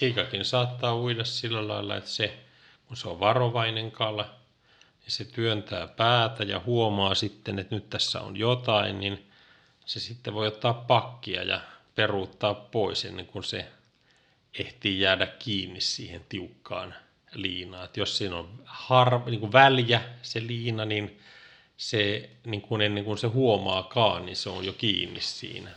siikakin saattaa uida sillä lailla, että se, kun se on varovainen kala, niin se työntää päätä ja huomaa sitten, että nyt tässä on jotain, niin se sitten voi ottaa pakkia ja peruuttaa pois ennen kuin se ehtii jäädä kiinni siihen tiukkaan liinaan. Et jos siinä on har, niin kuin väljä se liina, niin se niin kuin ennen kuin se huomaakaan, niin se on jo kiinni siinä.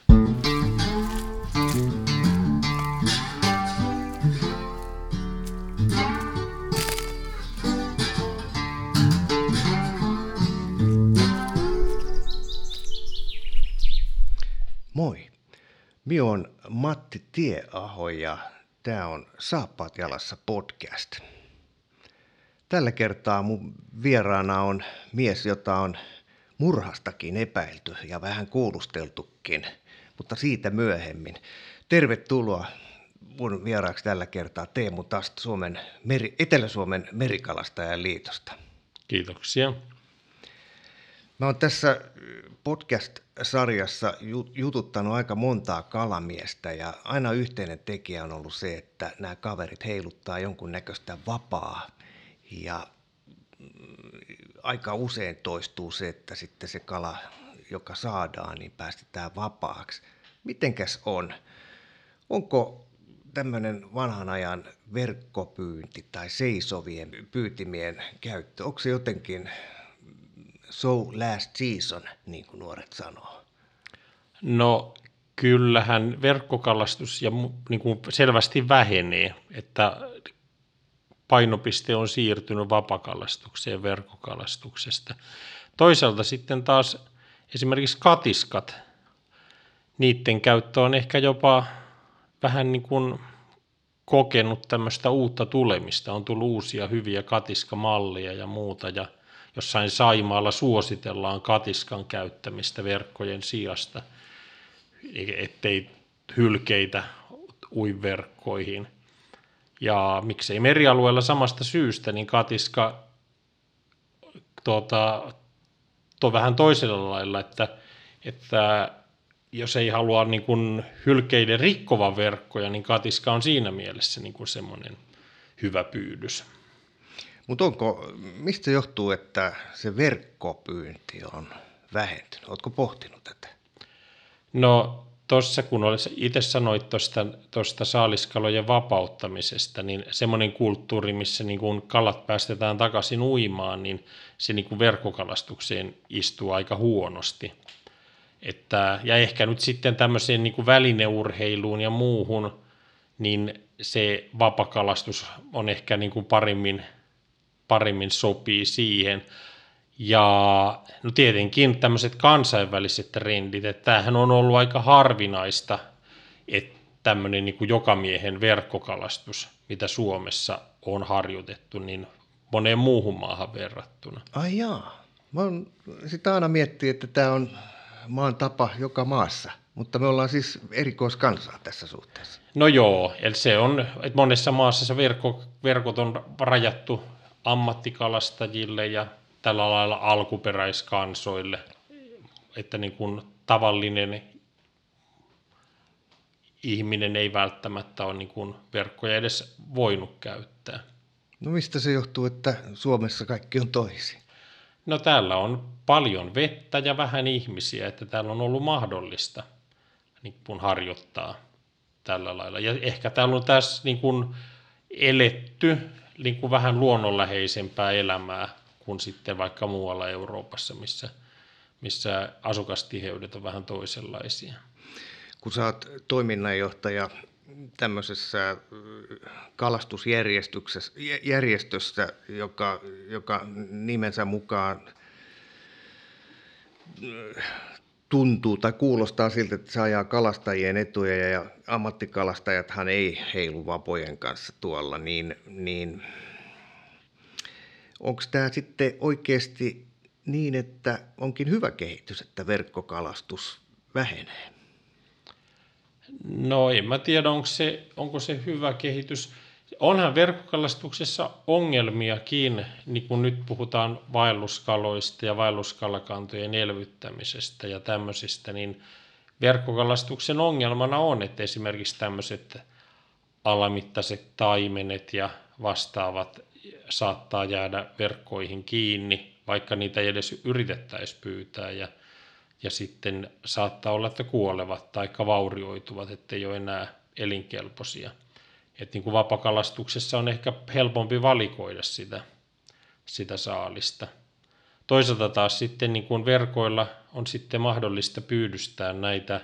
Minä on Matti Tieaho ja tämä on Saappaat jalassa podcast. Tällä kertaa mun vieraana on mies, jota on murhastakin epäilty ja vähän kuulusteltukin, mutta siitä myöhemmin. Tervetuloa mun vieraaksi tällä kertaa Teemu Tast Suomen meri, Etelä-Suomen merikalastajan liitosta. Kiitoksia. Mä oon tässä podcast-sarjassa jututtanut aika montaa kalamiestä ja aina yhteinen tekijä on ollut se, että nämä kaverit heiluttaa jonkun näköistä vapaa ja mm, aika usein toistuu se, että sitten se kala, joka saadaan, niin päästetään vapaaksi. Mitenkäs on? Onko tämmöinen vanhan ajan verkkopyynti tai seisovien pyytimien käyttö, onko se jotenkin so last season, niin kuin nuoret sanoo? No kyllähän verkkokalastus ja niin kuin selvästi vähenee, että painopiste on siirtynyt vapakalastukseen verkkokalastuksesta. Toisaalta sitten taas esimerkiksi katiskat, niiden käyttö on ehkä jopa vähän niin kuin kokenut tämmöistä uutta tulemista. On tullut uusia hyviä katiskamalleja ja muuta ja – jossain Saimaalla suositellaan katiskan käyttämistä verkkojen sijasta, ettei hylkeitä ui verkkoihin. Ja miksei merialueella samasta syystä, niin katiska tuota, to vähän toisella lailla, että, että jos ei halua niin kuin hylkeiden rikkova verkkoja, niin katiska on siinä mielessä niin kuin semmoinen hyvä pyydys. Mutta onko, mistä johtuu, että se verkkopyynti on vähentynyt? Oletko pohtinut tätä? No tuossa kun itse sanoit tuosta saaliskalojen vapauttamisesta, niin semmoinen kulttuuri, missä niin kun kalat päästetään takaisin uimaan, niin se niin kun verkkokalastukseen istuu aika huonosti. Että, ja ehkä nyt sitten tämmöiseen niin kuin välineurheiluun ja muuhun, niin se vapakalastus on ehkä niin kuin parimmin paremmin sopii siihen. Ja no tietenkin tämmöiset kansainväliset trendit, että tämähän on ollut aika harvinaista, että tämmöinen niin jokamiehen verkkokalastus, mitä Suomessa on harjoitettu, niin moneen muuhun maahan verrattuna. Ai jaa. Mä oon sitä aina miettiä, että tämä on maan tapa joka maassa, mutta me ollaan siis erikoiskansaa tässä suhteessa. No joo, eli se on, että monessa maassa se verkko, verkot on rajattu ammattikalastajille ja tällä lailla alkuperäiskansoille, että niin kuin tavallinen ihminen ei välttämättä ole niin kuin verkkoja edes voinut käyttää. No mistä se johtuu, että Suomessa kaikki on toisin? No täällä on paljon vettä ja vähän ihmisiä, että täällä on ollut mahdollista niin kuin harjoittaa tällä lailla. Ja ehkä täällä on tässä niin kuin eletty niin kuin vähän luonnonläheisempää elämää kuin sitten vaikka muualla Euroopassa, missä, missä asukastiheydet on vähän toisenlaisia. Kun sä oot toiminnanjohtaja tämmöisessä äh, kalastusjärjestössä, joka, joka nimensä mukaan äh, tuntuu tai kuulostaa siltä, että se ajaa kalastajien etuja ja ammattikalastajathan ei heilu vapojen kanssa tuolla, niin, niin onko tämä sitten oikeasti niin, että onkin hyvä kehitys, että verkkokalastus vähenee? No en mä tiedä, onko se, onko se hyvä kehitys. Onhan verkkokalastuksessa ongelmiakin, niin kuin nyt puhutaan vaelluskaloista ja vaelluskalakantojen elvyttämisestä ja tämmöisistä, niin verkkokalastuksen ongelmana on, että esimerkiksi tämmöiset alamittaiset taimenet ja vastaavat saattaa jäädä verkkoihin kiinni, vaikka niitä ei edes yritettäisi pyytää ja, ja sitten saattaa olla, että kuolevat tai vaurioituvat, ettei ole enää elinkelpoisia. Et niin kuin vapakalastuksessa on ehkä helpompi valikoida sitä, sitä saalista. Toisaalta taas sitten niin kuin verkoilla on sitten mahdollista pyydystää näitä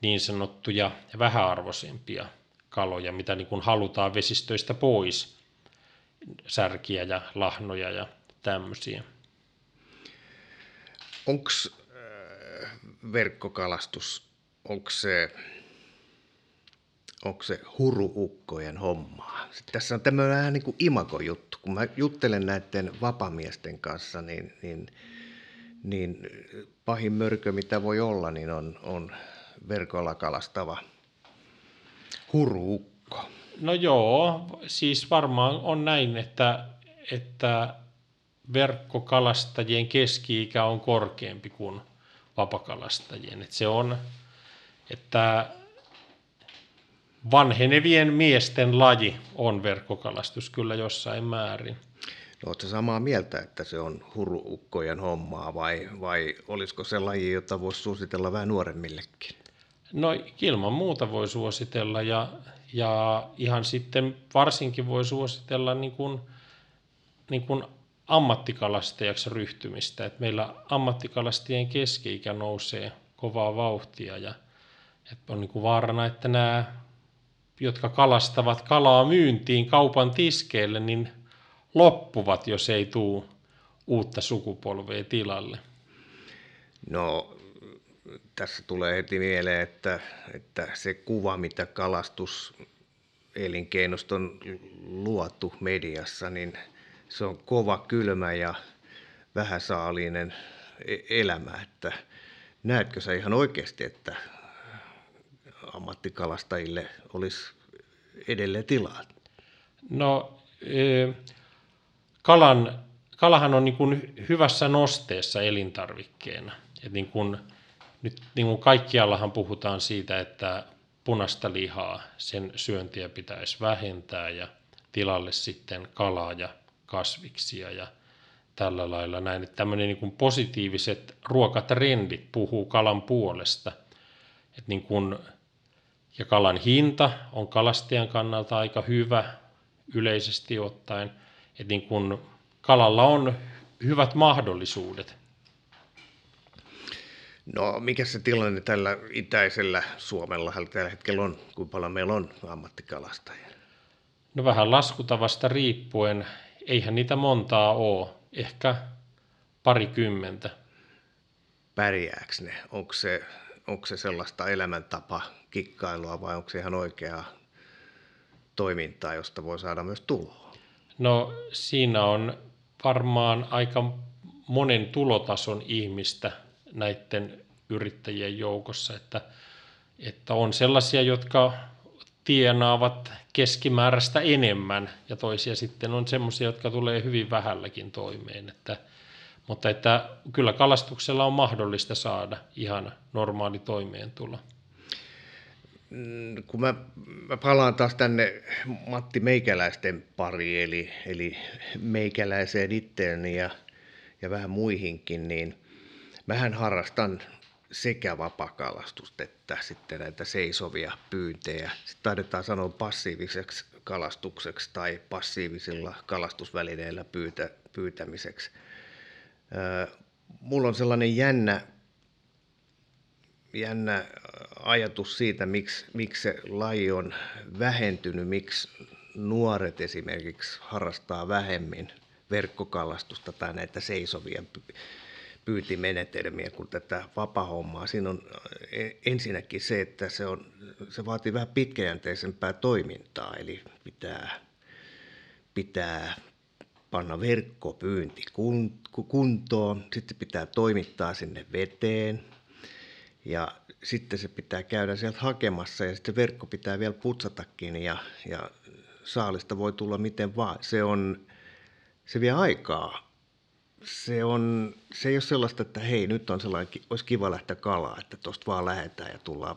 niin sanottuja vähäarvoisempia kaloja, mitä niin kuin halutaan vesistöistä pois, särkiä ja lahnoja ja tämmöisiä. Onko äh, verkkokalastus, onko se, onko se huruukkojen hommaa? Sitten tässä on tämmöinen vähän niin kuin imagojuttu. Kun mä juttelen näiden vapamiesten kanssa, niin, niin, niin pahin mörkö, mitä voi olla, niin on, on verkolla kalastava huruukko. No joo, siis varmaan on näin, että, että verkkokalastajien keski-ikä on korkeampi kuin vapakalastajien. Että se on, että vanhenevien miesten laji on verkkokalastus kyllä jossain määrin. No, oletko samaa mieltä, että se on huruukkojen hommaa vai, vai olisiko se laji, jota voisi suositella vähän nuoremmillekin? No ilman muuta voi suositella ja, ja ihan sitten varsinkin voi suositella niin kuin, niin kuin ammattikalastajaksi ryhtymistä. Et meillä ammattikalastajien keski-ikä nousee kovaa vauhtia ja että on niin kuin vaarana, että nämä, jotka kalastavat kalaa myyntiin kaupan tiskeille, niin loppuvat, jos ei tule uutta sukupolvea tilalle. No tässä tulee heti mieleen, että, että se kuva, mitä kalastus elinkeinosta on luotu mediassa, niin se on kova, kylmä ja vähäsaalinen e-, elämä. Että näetkö sä ihan oikeasti, että ammattikalastajille olisi edelleen tilaa? No, e, kalan, kalahan on niin kuin hyvässä nosteessa elintarvikkeena. Et niin kuin nyt niin kuin kaikkiallahan puhutaan siitä, että punaista lihaa, sen syöntiä pitäisi vähentää ja tilalle sitten kalaa ja kasviksia ja tällä lailla näin. Että tämmöinen niin kuin positiiviset ruokatrendit puhuu kalan puolesta. Että niin kuin, ja kalan hinta on kalastajan kannalta aika hyvä yleisesti ottaen. Että niin kuin kalalla on hyvät mahdollisuudet No mikä se tilanne tällä itäisellä Suomella tällä hetkellä on? Kuinka paljon meillä on ammattikalastajia? No vähän laskutavasta riippuen. Eihän niitä montaa ole. Ehkä parikymmentä. Pärjääkö ne? Onko se, onko se sellaista elämäntapa kikkailua vai onko se ihan oikeaa toimintaa, josta voi saada myös tuloa? No siinä on varmaan aika monen tulotason ihmistä näiden yrittäjien joukossa, että, että on sellaisia, jotka tienaavat keskimääräistä enemmän ja toisia sitten on sellaisia, jotka tulee hyvin vähälläkin toimeen. Että, mutta että kyllä kalastuksella on mahdollista saada ihan normaali toimeentulo. Mm, kun mä, mä palaan taas tänne Matti Meikäläisten pari, eli, eli meikäläiseen itteeni ja, ja vähän muihinkin, niin Mähän harrastan sekä vapakalastusta että sitten näitä seisovia pyyntejä. Sitten taidetaan sanoa passiiviseksi kalastukseksi tai passiivisilla kalastusvälineillä pyytä, pyytämiseksi. Mulla on sellainen jännä, jännä ajatus siitä, miksi, miksi se laji on vähentynyt, miksi nuoret esimerkiksi harrastaa vähemmin verkkokalastusta tai näitä seisovia pyytimenetelmiä kuin tätä vapahommaa. Siinä on e, ensinnäkin se, että se, on, se vaatii vähän pitkäjänteisempää toimintaa, eli pitää, pitää panna verkkopyynti kuntoon, sitten pitää toimittaa sinne veteen ja sitten se pitää käydä sieltä hakemassa ja sitten verkko pitää vielä putsatakin ja, ja saalista voi tulla miten vaan. Se, on, se vie aikaa se, on, se ei ole sellaista, että hei, nyt on sellainen, olisi kiva lähteä kalaa, että tuosta vaan lähdetään ja tullaan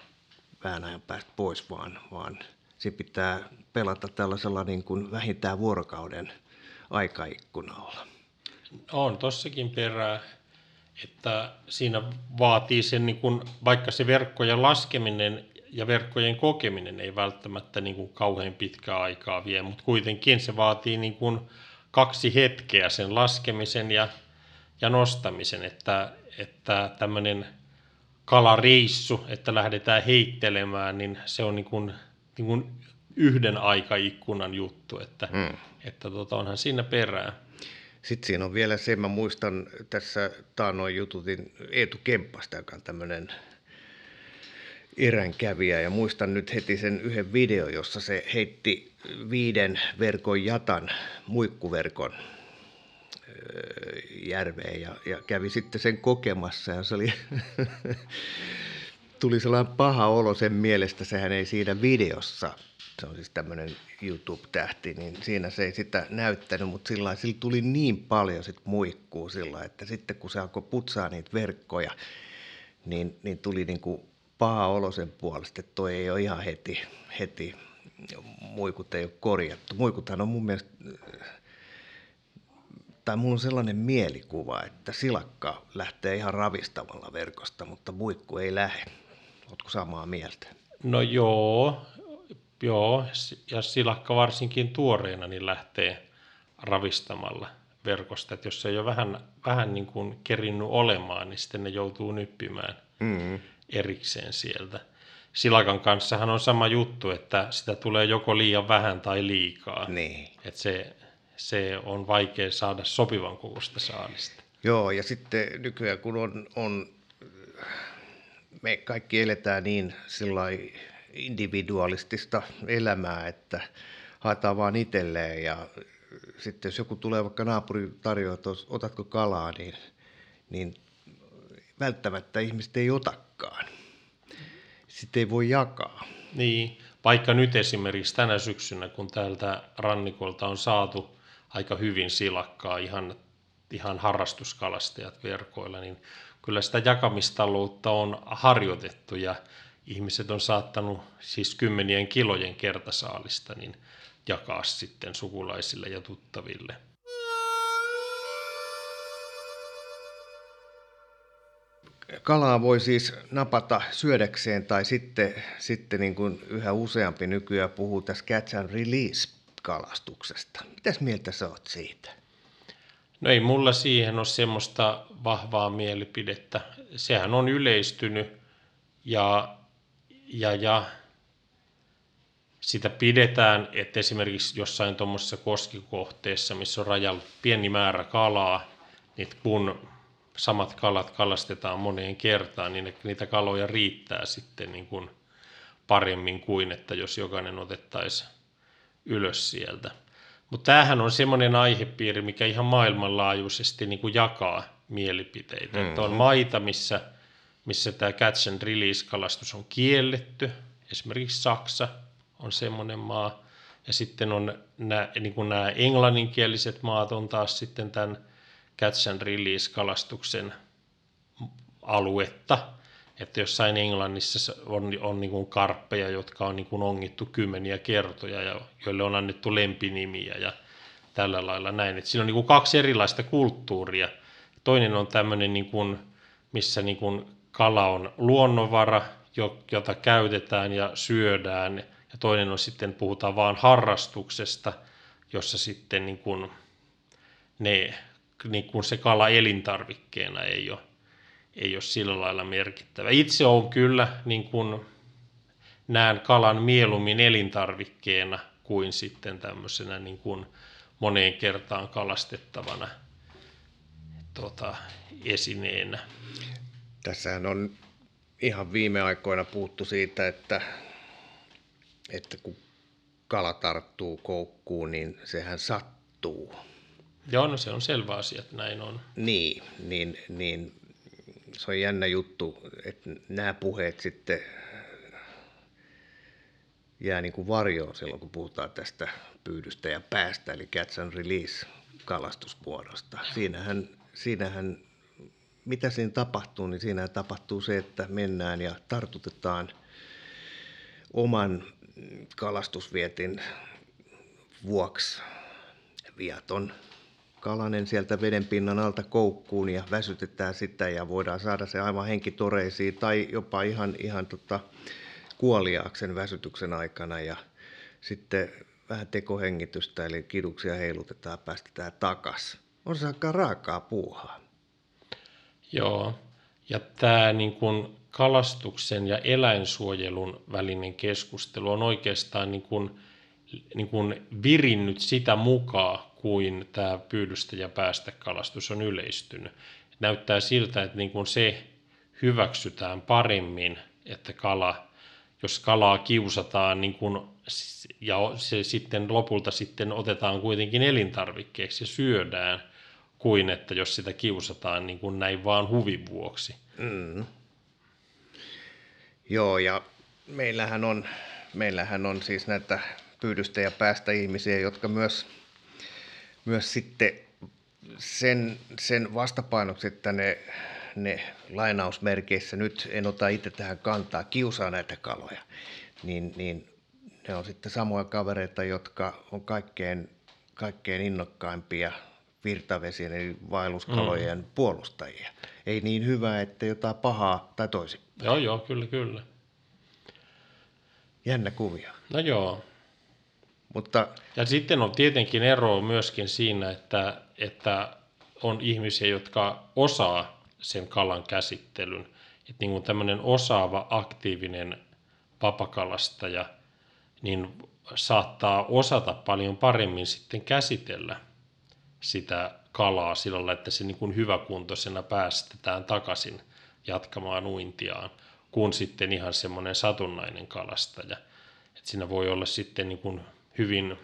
vähän ajan päästä pois, vaan, vaan se pitää pelata tällaisella niin kuin vähintään vuorokauden aikaikkunalla. On tossakin perää, että siinä vaatii sen, niin kuin, vaikka se verkkojen laskeminen ja verkkojen kokeminen ei välttämättä niin kuin kauhean pitkää aikaa vie, mutta kuitenkin se vaatii niin kuin kaksi hetkeä sen laskemisen ja, ja nostamisen, että, että tämmöinen kalareissu, että lähdetään heittelemään, niin se on niin kuin, niin kuin yhden aikaikkunan juttu, että, hmm. Että tota, onhan siinä perää. Sitten siinä on vielä se, mä muistan tässä taanoin jututin Eetu Kemppasta, joka on tämmöinen eränkävijä ja muistan nyt heti sen yhden video, jossa se heitti viiden verkon jatan muikkuverkon järveen ja, ja kävi sitten sen kokemassa ja se oli, tuli sellainen paha olo sen mielestä, sehän ei siinä videossa, se on siis tämmöinen YouTube-tähti, niin siinä se ei sitä näyttänyt, mutta sillä sillä tuli niin paljon sit muikkuu sillä että sitten kun se alkoi putsaa niitä verkkoja, niin, niin tuli niin kuin paha olo sen puolesta, että toi ei ole ihan heti, heti muikut ei ole korjattu. Muikuthan on mun mielestä, tai mulla on sellainen mielikuva, että silakka lähtee ihan ravistamalla verkosta, mutta muikku ei lähde. Oletko samaa mieltä? No joo, joo, ja silakka varsinkin tuoreena niin lähtee ravistamalla verkosta. Että jos se ei ole vähän, vähän niin kuin kerinnyt olemaan, niin sitten ne joutuu nyppimään. Mm-hmm erikseen sieltä. Silakan kanssahan on sama juttu, että sitä tulee joko liian vähän tai liikaa. Niin. Että se, se on vaikea saada sopivan kokoista saalista. Joo, ja sitten nykyään kun on, on me kaikki eletään niin individualistista elämää, että haetaan vaan itselleen ja sitten jos joku tulee vaikka naapuri tarjoaa, että otatko kalaa, niin, niin välttämättä ihmiset ei otakaan. Sitten ei voi jakaa. Niin, vaikka nyt esimerkiksi tänä syksynä, kun täältä rannikolta on saatu aika hyvin silakkaa ihan, ihan harrastuskalastajat verkoilla, niin kyllä sitä jakamistaloutta on harjoitettu ja ihmiset on saattanut siis kymmenien kilojen kertasaalista niin jakaa sitten sukulaisille ja tuttaville. kalaa voi siis napata syödäkseen tai sitten, sitten niin kuin yhä useampi nykyään puhuu tässä catch and release kalastuksesta. Mitäs mieltä sä oot siitä? No ei mulla siihen ole semmoista vahvaa mielipidettä. Sehän on yleistynyt ja, ja, ja sitä pidetään, että esimerkiksi jossain tuommoisessa koskikohteessa, missä on rajalla pieni määrä kalaa, niin kun samat kalat kalastetaan moneen kertaan, niin niitä kaloja riittää sitten niin kuin paremmin kuin, että jos jokainen otettaisiin ylös sieltä. Mutta tämähän on semmoinen aihepiiri, mikä ihan maailmanlaajuisesti niin kuin jakaa mielipiteitä. Mm-hmm. Että on maita, missä, missä tämä catch and release-kalastus on kielletty. Esimerkiksi Saksa on semmoinen maa. Ja sitten on nämä, niin kuin nämä englanninkieliset maat on taas sitten tämän catch and release kalastuksen aluetta. Että jossain Englannissa on, on niin kuin karppeja, jotka on niin kuin ongittu kymmeniä kertoja ja joille on annettu lempinimiä ja tällä lailla näin. Että siinä on niin kuin kaksi erilaista kulttuuria. Toinen on tämmöinen, niin kuin, missä niin kuin kala on luonnonvara, jota käytetään ja syödään. Ja toinen on sitten, puhutaan vaan harrastuksesta, jossa sitten niin kuin ne niin kuin se kala elintarvikkeena ei ole, ei ole sillä lailla merkittävä. Itse on kyllä niin kuin näen kalan mieluummin elintarvikkeena kuin sitten tämmöisenä niin kuin moneen kertaan kalastettavana tota, esineenä. Tässähän on ihan viime aikoina puhuttu siitä, että, että kun kala tarttuu koukkuun, niin sehän sattuu. Joo, no se on selvä asia, että näin on. Niin, niin, niin se on jännä juttu, että nämä puheet sitten jää niin kuin varjoon silloin, kun puhutaan tästä pyydystä ja päästä, eli catch and release kalastusvuorosta. Siinähän, siinähän, mitä siinä tapahtuu, niin siinä tapahtuu se, että mennään ja tartutetaan oman kalastusvietin vuoksi viaton kalanen sieltä vedenpinnan alta koukkuun ja väsytetään sitä ja voidaan saada se aivan henkitoreisiin tai jopa ihan, ihan tota, kuoliaaksen väsytyksen aikana ja sitten vähän tekohengitystä eli kiduksia heilutetaan ja päästetään takas. On se aika raakaa puuhaa. Joo, ja tämä niin kun kalastuksen ja eläinsuojelun välinen keskustelu on oikeastaan niin kun, niin kun virinnyt sitä mukaan, kuin tämä pyydystä ja päästekalastus on yleistynyt. Näyttää siltä, että niin kun se hyväksytään paremmin, että kala, jos kalaa kiusataan niin kun, ja se sitten lopulta sitten otetaan kuitenkin elintarvikkeeksi ja syödään, kuin että jos sitä kiusataan niin kuin näin vaan huvin vuoksi. Mm. Joo, ja meillähän on, meillähän on siis näitä pyydystä ja päästä ihmisiä, jotka myös, myös sitten sen, sen vastapainoksi, että ne, ne lainausmerkeissä, nyt en ota itse tähän kantaa, kiusaa näitä kaloja, niin, niin ne on sitten samoja kavereita, jotka on kaikkein, kaikkein innokkaimpia virtavesien eli vaelluskalojen mm. puolustajia. Ei niin hyvä, että jotain pahaa tai toisin. Joo, joo, kyllä, kyllä. Jännä kuvia. No joo. Mutta... Ja sitten on tietenkin ero myöskin siinä, että, että on ihmisiä, jotka osaa sen kalan käsittelyn. Että niin kuin tämmöinen osaava, aktiivinen vapakalastaja, niin saattaa osata paljon paremmin sitten käsitellä sitä kalaa sillä lailla, että se niin kuin hyväkuntoisena päästetään takaisin jatkamaan uintiaan, kuin sitten ihan semmoinen satunnainen kalastaja. Että siinä voi olla sitten niin kuin hyvin,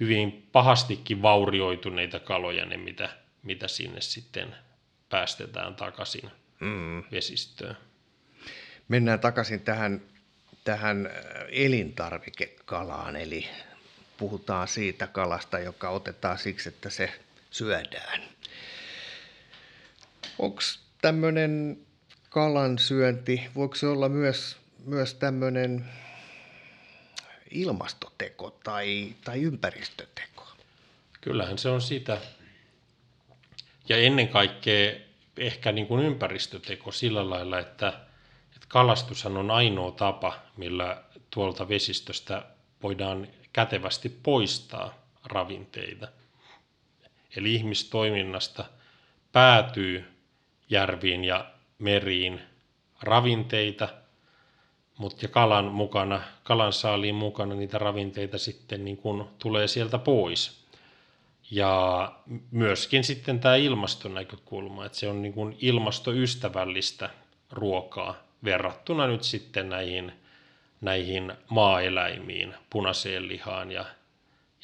hyvin pahastikin vaurioituneita kaloja ne, mitä, mitä sinne sitten päästetään takaisin mm. vesistöön. Mennään takaisin tähän, tähän elintarvikekalaan, eli puhutaan siitä kalasta, joka otetaan siksi, että se syödään. Onko tämmöinen kalan syönti, voiko se olla myös, myös tämmöinen ilmastoteko tai, tai ympäristöteko? Kyllähän se on sitä. Ja ennen kaikkea ehkä niin kuin ympäristöteko sillä lailla, että, että kalastushan on ainoa tapa, millä tuolta vesistöstä voidaan kätevästi poistaa ravinteita. Eli ihmistoiminnasta päätyy järviin ja meriin ravinteita, mutta ja kalan mukana, kalan saaliin mukana niitä ravinteita sitten niin kuin tulee sieltä pois. Ja myöskin sitten tämä ilmaston näkökulma, että se on niin kuin ilmastoystävällistä ruokaa verrattuna nyt sitten näihin näihin maaeläimiin, punaiseen lihaan ja,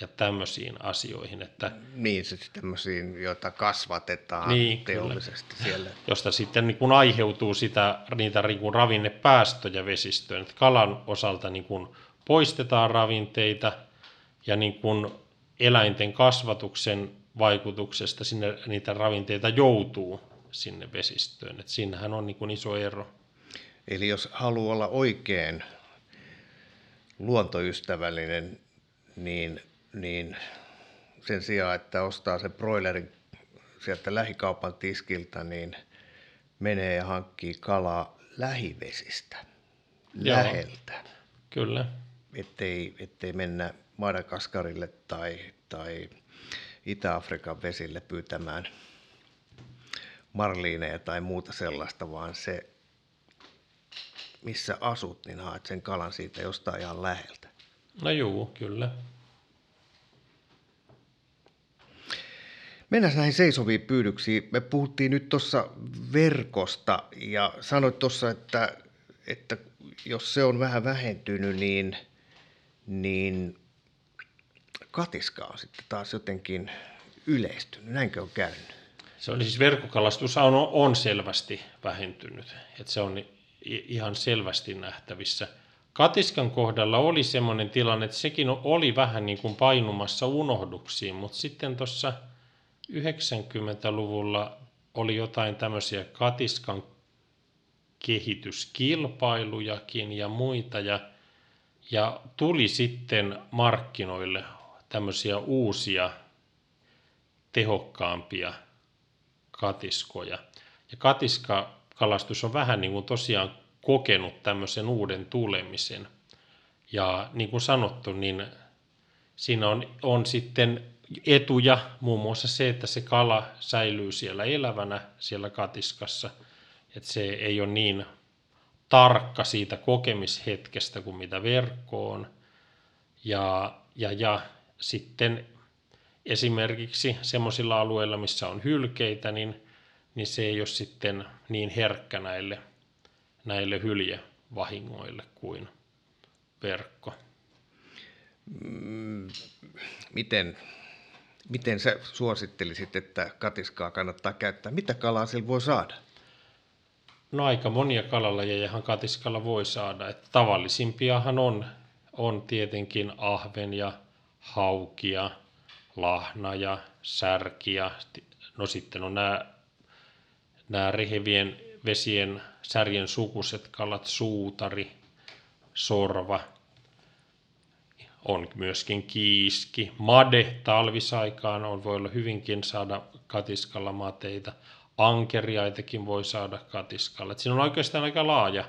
ja tämmöisiin asioihin. Että, niin, siis tämmöisiin, joita kasvatetaan niin, teollisesti kyllä. siellä. Josta sitten niin kun aiheutuu sitä, niitä niin kun ravinnepäästöjä vesistöön. Että kalan osalta niin kun poistetaan ravinteita ja niin kun eläinten kasvatuksen vaikutuksesta sinne niitä ravinteita joutuu sinne vesistöön. Että siinähän on niin kun iso ero. Eli jos haluaa olla oikein luontoystävällinen, niin, niin sen sijaan, että ostaa sen broilerin sieltä lähikaupan tiskiltä, niin menee ja hankkii kalaa lähivesistä, Joo, läheltä. Kyllä. Ettei, ettei mennä Madagaskarille tai, tai Itä-Afrikan vesille pyytämään marliineja tai muuta sellaista, vaan se missä asut, niin haet sen kalan siitä jostain ihan läheltä. No juu, kyllä. Mennään näihin seisoviin pyydyksiin. Me puhuttiin nyt tuossa verkosta ja sanoit tuossa, että, että jos se on vähän vähentynyt, niin, niin katiska on sitten taas jotenkin yleistynyt. Näinkö on käynyt? Se on siis verkkokalastus on, on selvästi vähentynyt. Että se on ihan selvästi nähtävissä. Katiskan kohdalla oli semmoinen tilanne, että sekin oli vähän niin kuin painumassa unohduksiin, mutta sitten tuossa 90-luvulla oli jotain tämmöisiä katiskan kehityskilpailujakin ja muita, ja, Ja tuli sitten markkinoille tämmöisiä uusia, tehokkaampia katiskoja. Ja katiskakalastus on vähän niin kuin tosiaan kokenut tämmöisen uuden tulemisen. Ja niin kuin sanottu, niin siinä on, on sitten etuja, muun muassa se, että se kala säilyy siellä elävänä siellä katiskassa, että se ei ole niin tarkka siitä kokemishetkestä kuin mitä verkko on. Ja, ja, ja sitten esimerkiksi semmoisilla alueilla, missä on hylkeitä, niin, niin se ei ole sitten niin herkkä näille, näille hyljevahingoille kuin verkko. Mm, miten, miten sä suosittelisit, että katiskaa kannattaa käyttää? Mitä kalaa sillä voi saada? No aika monia kalalajejahan katiskalla voi saada. Että tavallisimpiahan on, on tietenkin ahven ja haukia, lahna ja särkiä. No sitten on nämä, nämä rehevien vesien särjen sukuset kalat, suutari, sorva, on myöskin kiiski, made talvisaikaan on, voi olla hyvinkin saada katiskalla mateita, ankeriaitakin voi saada katiskalla. Et siinä on oikeastaan aika laaja,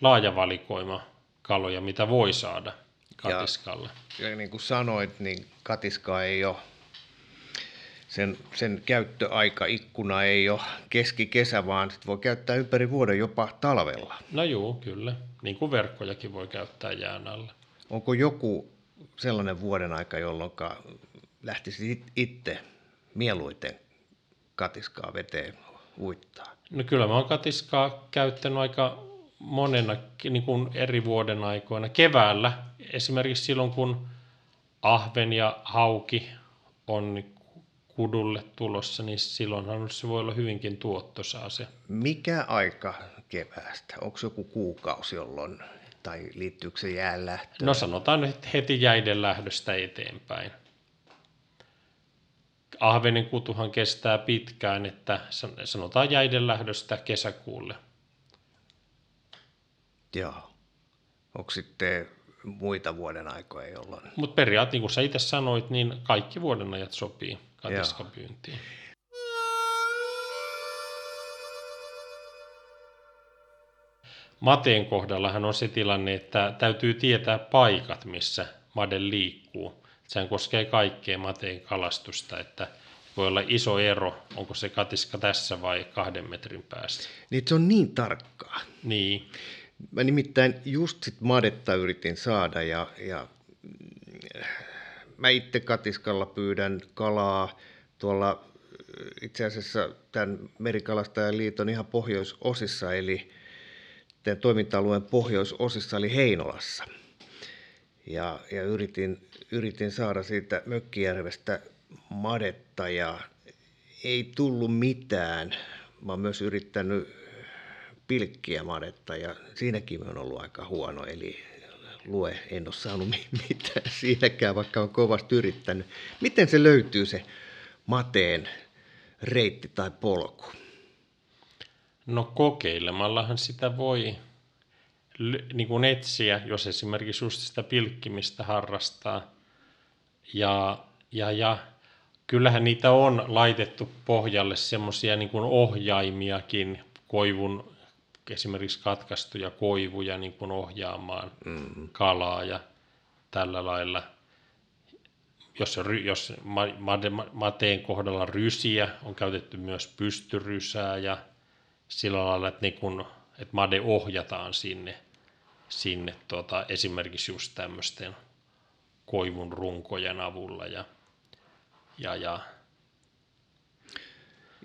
laaja valikoima kaloja, mitä voi saada katiskalla. Ja, ja niin kuin sanoit, niin katiska ei ole, sen, sen käyttöaika ikkuna ei ole keski-kesä, vaan sit voi käyttää ympäri vuoden jopa talvella. No juu, kyllä. Niin kuin verkkojakin voi käyttää jään alla. Onko joku sellainen vuoden aika, jolloin lähtisi itse mieluiten katiskaa veteen uittaa? No kyllä mä oon katiskaa käyttänyt aika monena niin kuin eri vuoden aikoina. Keväällä esimerkiksi silloin, kun ahven ja hauki on kudulle tulossa, niin silloinhan se voi olla hyvinkin tuottosaa se. Mikä aika keväästä? Onko joku kuukausi, jolloin, tai liittyykö se jäänlähtöön? No sanotaan nyt heti jäiden lähdöstä eteenpäin. Ahvenin kutuhan kestää pitkään, että sanotaan jäiden lähdöstä kesäkuulle. Joo. Onko sitten muita vuoden aikoja, jolloin... Mutta periaatteessa, niin kuin sä itse sanoit, niin kaikki vuoden ajat sopii katiskapyyntiin. Mateen kohdallahan on se tilanne, että täytyy tietää paikat, missä made liikkuu. Sehän koskee kaikkea mateen kalastusta, että voi olla iso ero, onko se katiska tässä vai kahden metrin päässä. Niin, se on niin tarkkaa. Niin. Mä nimittäin just sit madetta yritin saada ja, ja mä itse katiskalla pyydän kalaa tuolla itse asiassa tämän Merikalastajan liiton ihan pohjoisosissa, eli tämän toiminta-alueen pohjoisosissa, eli Heinolassa. Ja, ja yritin, yritin saada siitä Mökkijärvestä madetta ja ei tullut mitään. Mä oon myös yrittänyt pilkkiä madetta ja siinäkin on ollut aika huono, eli lue, en ole saanut mitään siinäkään, vaikka on kovasti yrittänyt. Miten se löytyy se mateen reitti tai polku? No kokeilemallahan sitä voi niin kuin etsiä, jos esimerkiksi just sitä pilkkimistä harrastaa. Ja, ja, ja kyllähän niitä on laitettu pohjalle semmoisia niin ohjaimiakin koivun esimerkiksi katkaistuja koivuja niin kuin ohjaamaan mm. kalaa ja tällä lailla. Jos, jos mateen kohdalla rysiä on käytetty myös pystyrysää ja sillä lailla, että, niin kun, että made ohjataan sinne, sinne tota, esimerkiksi just tämmöisten koivun runkojen avulla ja, ja, ja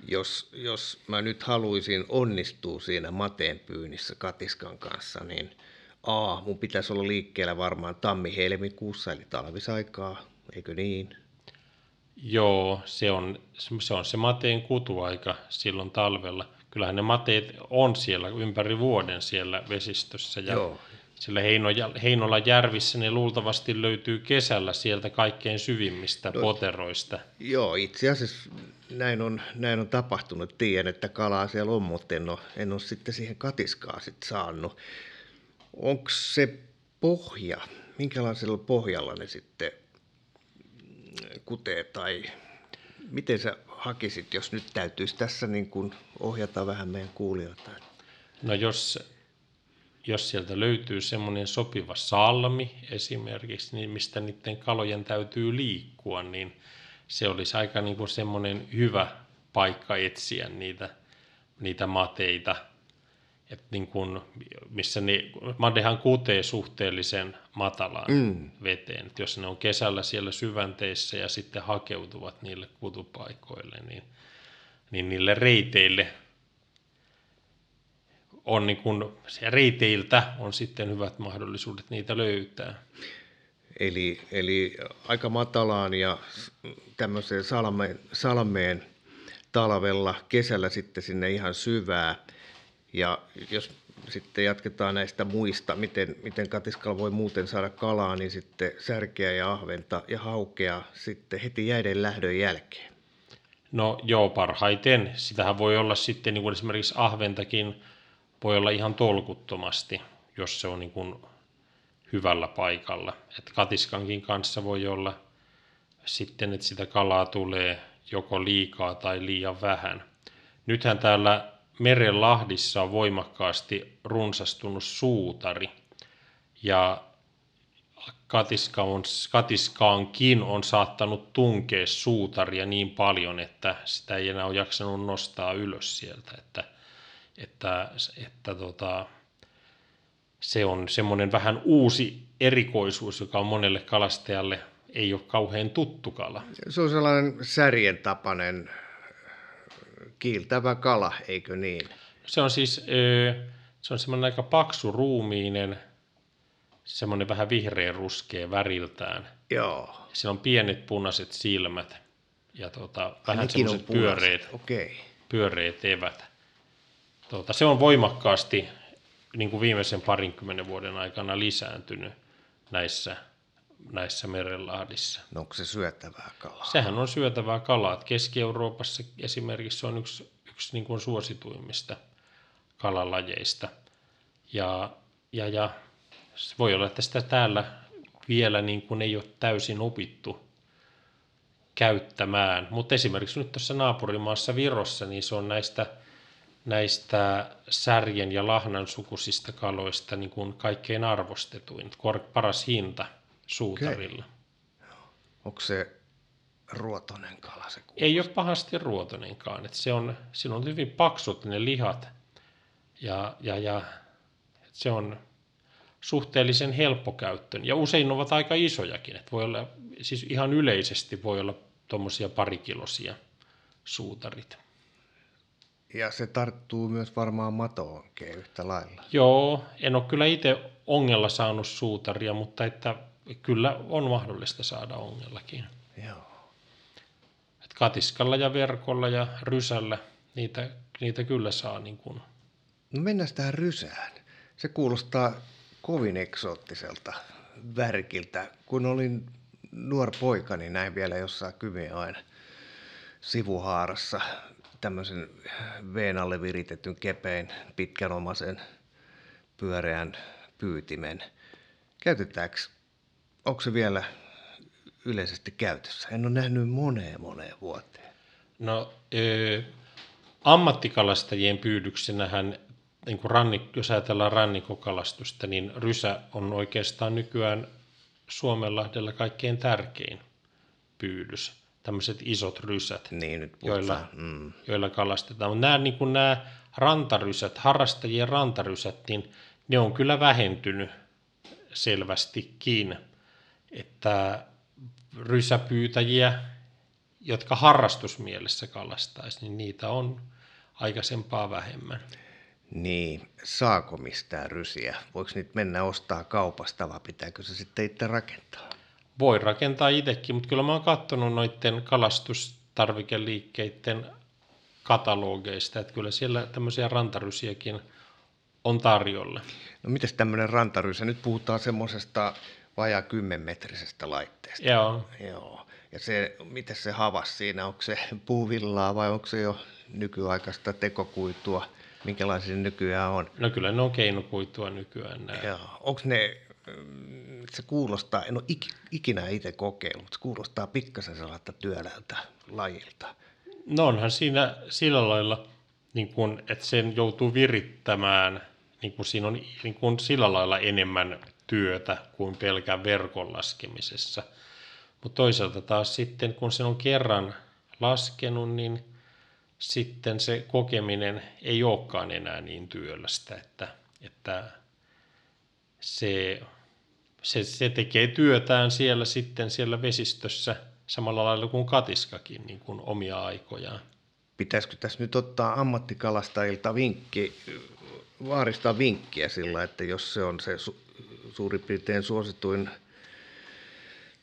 jos, jos mä nyt haluaisin onnistua siinä mateen pyynnissä katiskan kanssa, niin A, mun pitäisi olla liikkeellä varmaan tammi-helmikuussa, eli talvisaikaa, eikö niin? Joo, se on se, on se mateen kutuaika silloin talvella. Kyllähän ne mateet on siellä ympäri vuoden siellä vesistössä. Ja Joo. Sillä Heinola järvissä ne luultavasti löytyy kesällä sieltä kaikkein syvimmistä no, poteroista. Joo, itse asiassa näin on, näin on tapahtunut. Tiedän, että kalaa siellä on, mutta en ole, en ole sitten siihen katiskaa sitten saanut. Onko se pohja, minkälaisella pohjalla ne sitten kutee tai miten sä hakisit, jos nyt täytyisi tässä niin kuin ohjata vähän meidän kuulijoita? No jos, jos sieltä löytyy semmoinen sopiva salmi esimerkiksi, niin mistä niiden kalojen täytyy liikkua, niin se olisi aika niin kuin semmoinen hyvä paikka etsiä niitä, niitä mateita – että niin kun, missä ne, madehan kutee suhteellisen matalaan mm. veteen. Et jos ne on kesällä siellä syvänteissä ja sitten hakeutuvat niille kutupaikoille, niin, niin niille reiteille on niin kun, reiteiltä on sitten hyvät mahdollisuudet niitä löytää. Eli, eli aika matalaan ja tämmöiseen salmeen, salmeen talvella, kesällä sitten sinne ihan syvää – ja jos sitten jatketaan näistä muista, miten, miten katiskalla voi muuten saada kalaa, niin sitten särkeä ja ahventa ja haukea sitten heti jäiden lähdön jälkeen. No joo, parhaiten. Sitähän voi olla sitten niin kuin esimerkiksi ahventakin voi olla ihan tolkuttomasti, jos se on niin kuin hyvällä paikalla. Et katiskankin kanssa voi olla sitten, että sitä kalaa tulee joko liikaa tai liian vähän. Nythän täällä Merenlahdissa on voimakkaasti runsastunut suutari ja katiska on, katiskaankin on saattanut tunkea suutaria niin paljon, että sitä ei enää ole jaksanut nostaa ylös sieltä, että, että, että tota, se on semmoinen vähän uusi erikoisuus, joka on monelle kalastajalle ei ole kauhean tuttu kala. Se on sellainen särjen tapainen kiiltävä kala, eikö niin? Se on siis se on semmoinen aika paksu ruumiinen, semmoinen vähän vihreän ruskea väriltään. Joo. Siinä on pienet punaiset silmät ja tuota, vähän semmoiset pyöreät, okay. pyöreät evät. Tuota, se on voimakkaasti niin kuin viimeisen parinkymmenen vuoden aikana lisääntynyt näissä näissä merenlahdissa. No onko se syötävää kalaa? Sehän on syötävää kalaa. Keski-Euroopassa esimerkiksi on yksi, yksi niin kuin suosituimmista kalalajeista. Ja, ja, ja voi olla, että sitä täällä vielä niin kuin ei ole täysin opittu käyttämään. Mutta esimerkiksi nyt tuossa naapurimaassa Virossa, niin se on näistä, näistä särjen ja lahnan sukusista kaloista niin kuin kaikkein arvostetuin, paras hinta – suutarilla. Okay. Onko se ruotonen kala se kuulostaa? Ei ole pahasti ruotonenkaan. Että se on, siinä on hyvin paksut ne lihat ja, ja, ja se on suhteellisen helppokäyttöön. Ja usein ovat aika isojakin. Että voi olla, siis ihan yleisesti voi olla tuommoisia parikilosia suutarit. Ja se tarttuu myös varmaan matoonkeen yhtä lailla. Joo, en ole kyllä itse ongella saanut suutaria, mutta että kyllä on mahdollista saada ongellakin. Joo. Et katiskalla ja verkolla ja rysällä niitä, niitä kyllä saa. Niin kuin. No mennään tähän rysään. Se kuulostaa kovin eksoottiselta värkiltä. Kun olin nuori poika, niin näin vielä jossain aina sivuhaarassa tämmöisen veen alle viritetyn kepein pitkänomaisen pyöreän pyytimen. Käytetäänkö onko se vielä yleisesti käytössä? En ole nähnyt moneen moneen vuoteen. No ö, ammattikalastajien pyydyksenähän, niin kuin rannik, jos ajatellaan rannikokalastusta, niin rysä on oikeastaan nykyään Suomenlahdella kaikkein tärkein pyydys. Tämmöiset isot rysät, niin, nyt joilla, mm. joilla kalastetaan. Mutta nämä, niin kuin nämä rantarysät, harrastajien rantarysät, niin ne on kyllä vähentynyt selvästikin että rysäpyytäjiä, jotka harrastusmielessä kalastaisi, niin niitä on aikaisempaa vähemmän. Niin, saako mistään rysiä? Voiko niitä mennä ostaa kaupasta vai pitääkö se sitten itse rakentaa? Voi rakentaa itsekin, mutta kyllä mä oon katsonut noiden kalastustarvikeliikkeiden katalogeista, että kyllä siellä tämmöisiä rantarysiäkin on tarjolla. No mitäs tämmöinen rantarysä? Nyt puhutaan semmoisesta vajaa kymmenmetrisestä laitteesta. Joo. Joo. Ja se, miten se havas siinä, onko se puuvillaa vai onko se jo nykyaikaista tekokuitua? Minkälaisia nykyään on? No kyllä ne on keinokuitua nykyään nämä. Joo. Onko ne mm, se kuulostaa, en ole ikinä itse kokeillut, se kuulostaa pikkasen sellaista työläältä lajilta. No onhan siinä sillä lailla, niin kun, että sen joutuu virittämään, niin kun siinä on niin kun sillä lailla enemmän työtä kuin pelkään verkon laskemisessa. Mutta toisaalta taas sitten, kun sen on kerran laskenut, niin sitten se kokeminen ei olekaan enää niin työlästä, että, että se, se, se tekee työtään siellä sitten siellä vesistössä samalla lailla kuin katiskakin niin kuin omia aikojaan. Pitäisikö tässä nyt ottaa ammattikalastajilta vinkki, vaaristaa vinkkiä sillä, että jos se on se su- suurin piirtein suosituin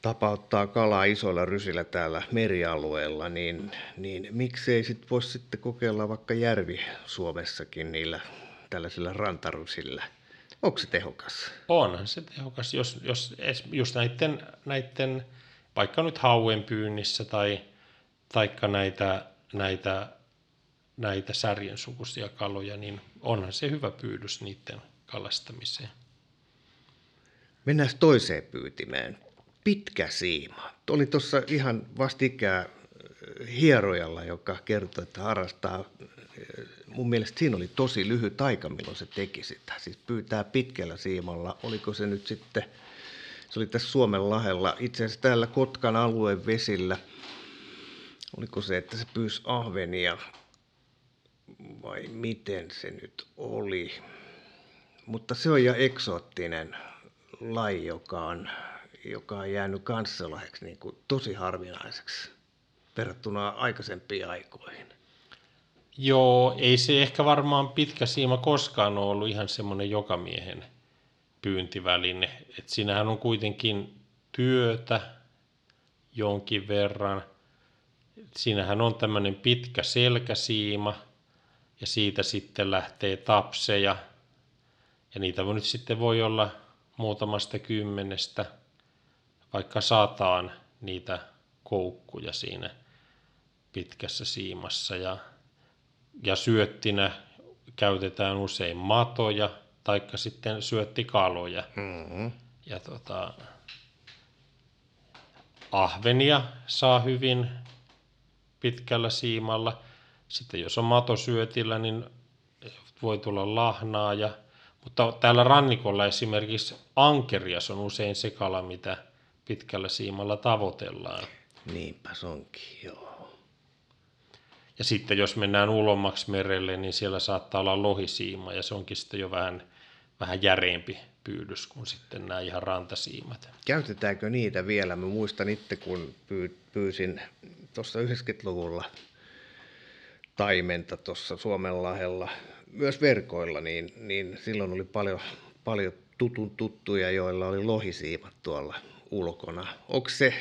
tapa ottaa kalaa isoilla rysillä täällä merialueella, niin, niin miksei sitten voisi sitten kokeilla vaikka järvi Suomessakin niillä tällaisilla rantarysillä? Onko se tehokas? Onhan se tehokas, jos, jos just näiden, näiden vaikka nyt hauen pyynnissä tai taikka näitä, näitä, näitä särjen sukuisia kaloja, niin onhan se hyvä pyydys niiden kalastamiseen. Mennään toiseen pyytimeen. Pitkä siima. Oli tuossa ihan vastikään hierojalla, joka kertoi, että harrastaa mun mielestä siinä oli tosi lyhyt aika, milloin se teki sitä. Siis pyytää pitkällä siimalla. Oliko se nyt sitten, se oli tässä Suomen lahella, itse asiassa täällä Kotkan alueen vesillä. Oliko se, että se pyysi ahvenia vai miten se nyt oli. Mutta se on ja eksoottinen laji, joka on, joka on jäänyt kanssa niin tosi harvinaiseksi verrattuna aikaisempiin aikoihin. Joo, ei se ehkä varmaan pitkä siima koskaan ole ollut ihan semmoinen jokamiehen pyyntiväline. Et siinähän on kuitenkin työtä jonkin verran. Et siinähän on tämmöinen pitkä selkäsiima ja siitä sitten lähtee tapseja. Ja niitä voi nyt sitten voi olla muutamasta kymmenestä, vaikka sataan niitä koukkuja siinä pitkässä siimassa. Ja ja syöttinä käytetään usein matoja taikka sitten syöttikaloja. Mm-hmm. Ja tota, ahvenia saa hyvin pitkällä siimalla. Sitten jos on matosyötillä, niin voi tulla lahnaa. Ja, mutta täällä rannikolla esimerkiksi ankerias on usein se kala, mitä pitkällä siimalla tavoitellaan. Niinpä onkin, joo. Ja sitten jos mennään ulommaksi merelle, niin siellä saattaa olla lohisiima ja se onkin sitten jo vähän, vähän järeempi pyydys kuin sitten nämä ihan rantasiimat. Käytetäänkö niitä vielä? Mä muistan itse, kun pyysin tuossa 90-luvulla taimenta tuossa Suomenlahella, myös verkoilla, niin, niin silloin oli paljon, paljon tutun tuttuja, joilla oli lohisiimat tuolla ulkona. Onko se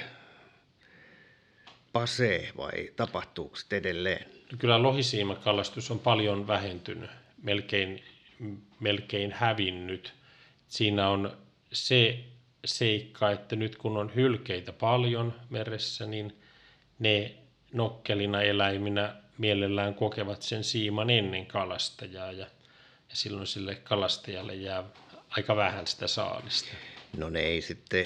pasee vai tapahtuuko se edelleen? No kyllä lohisiimakalastus on paljon vähentynyt, melkein, melkein hävinnyt. Siinä on se seikka, että nyt kun on hylkeitä paljon meressä, niin ne nokkelina eläiminä mielellään kokevat sen siiman ennen kalastajaa ja, ja silloin sille kalastajalle jää aika vähän sitä saalista. No ne ei sitten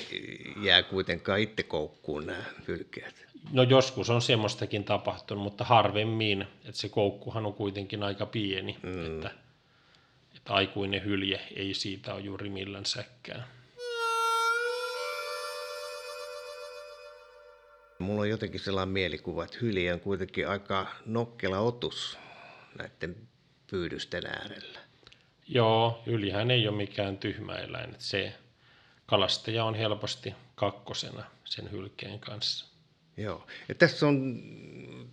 jää kuitenkaan itse koukkuun nämä hylkeet. No joskus on semmoistakin tapahtunut, mutta harvemmin, että se koukkuhan on kuitenkin aika pieni, mm. että, että aikuinen hylje ei siitä ole juuri millään säkkään. Mulla on jotenkin sellainen mielikuva, että hylje on kuitenkin aika nokkela otus näiden pyydysten äärellä. Joo, hyljehän ei ole mikään tyhmä eläin. Se kalastaja on helposti kakkosena sen hylkeen kanssa. Joo. Ja tässä on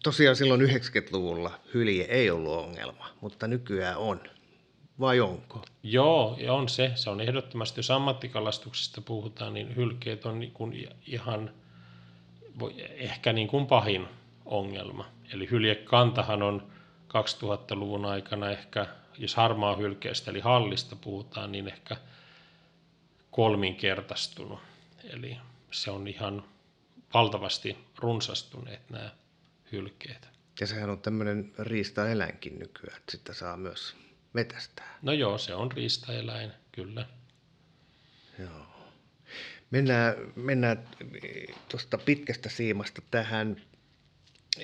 tosiaan silloin 90-luvulla hylje ei ollut ongelma, mutta nykyään on. Vai onko? Joo, ja on se. Se on ehdottomasti, jos ammattikalastuksesta puhutaan, niin hylkeet on niin kuin ihan ehkä niin kuin pahin ongelma. Eli hyljekantahan on 2000-luvun aikana ehkä, jos harmaa hylkeestä eli hallista puhutaan, niin ehkä kolminkertaistunut. Eli se on ihan valtavasti runsastuneet nämä hylkeet. Ja sehän on tämmöinen riistaeläinkin nykyään, että sitä saa myös metästää. No joo, se on riistaeläin, kyllä. Joo. Mennään, mennään tuosta pitkästä siimasta tähän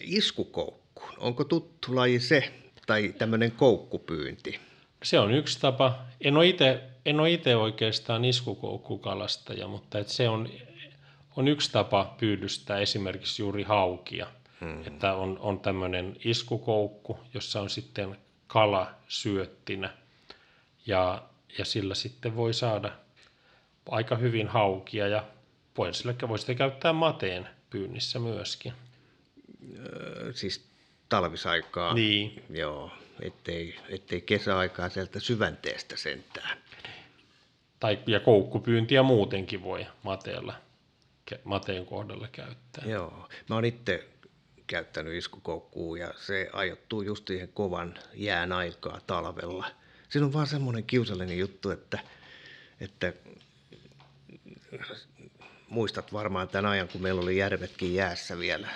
iskukoukkuun. Onko tuttu laji se, tai tämmöinen koukkupyynti? Se on yksi tapa. En ole itse, en ole itse oikeastaan iskukoukkukalastaja, mutta et se on, on yksi tapa pyydystää esimerkiksi juuri haukia. Hmm. Että on, on tämmöinen iskukoukku, jossa on sitten kala syöttinä ja, ja sillä sitten voi saada aika hyvin haukia ja voi, sillä voi sitä käyttää mateen pyynnissä myöskin. Öö, siis talvisaikaa. Niin. Joo, ettei, ettei kesäaikaa sieltä syvänteestä sentään. Tai, ja koukkupyyntiä muutenkin voi mateella, mateen kohdalla käyttää. Joo, mä oon itse käyttänyt iskukoukkuu ja se ajoittuu just siihen kovan jään aikaa talvella. Siinä on vaan semmoinen kiusallinen juttu, että, että muistat varmaan tämän ajan, kun meillä oli järvetkin jäässä vielä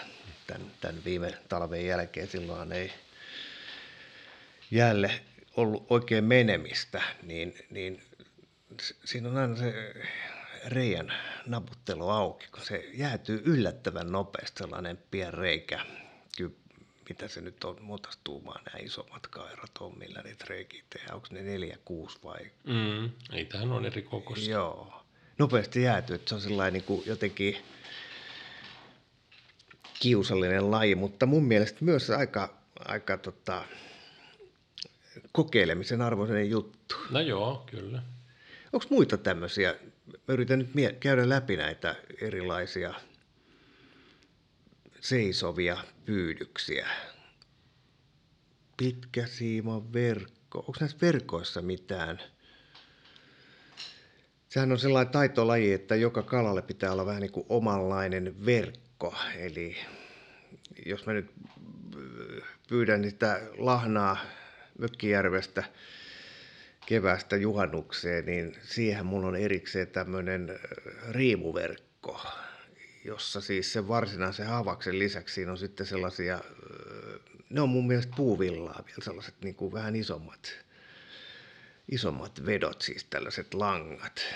tämän, tämän viime talven jälkeen. Silloin ei jäälle ollut oikein menemistä, niin, niin siinä on aina se reijän naputtelu auki, kun se jäätyy yllättävän nopeasti sellainen pien reikä. Kyllä, mitä se nyt on, muuta tuumaa nämä isommat kairat on, millä niitä reikiä tehdään. Onko ne neljä, kuusi vai? Mm, ei tähän on eri kokoisia. Joo, nopeasti jäätyy, että se on sellainen niin kuin jotenkin kiusallinen laji, mutta mun mielestä myös aika, aika tota, kokeilemisen arvoinen juttu. No joo, kyllä. Onko muita tämmöisiä? Mä yritän nyt mie- käydä läpi näitä erilaisia seisovia pyydyksiä. Pitkä siima verkko. Onko näissä verkoissa mitään? Sehän on sellainen taitolaji, että joka kalalle pitää olla vähän niin kuin omanlainen verkko. Eli jos mä nyt pyydän niitä lahnaa Mökkijärvestä kevästä juhannukseen, niin siihen mulla on erikseen tämmöinen riimuverkko, jossa siis se varsinaisen havaksen lisäksi siinä on sitten sellaisia, ne on mun mielestä puuvillaa vielä sellaiset niin kuin vähän isommat, isommat vedot, siis tällaiset langat.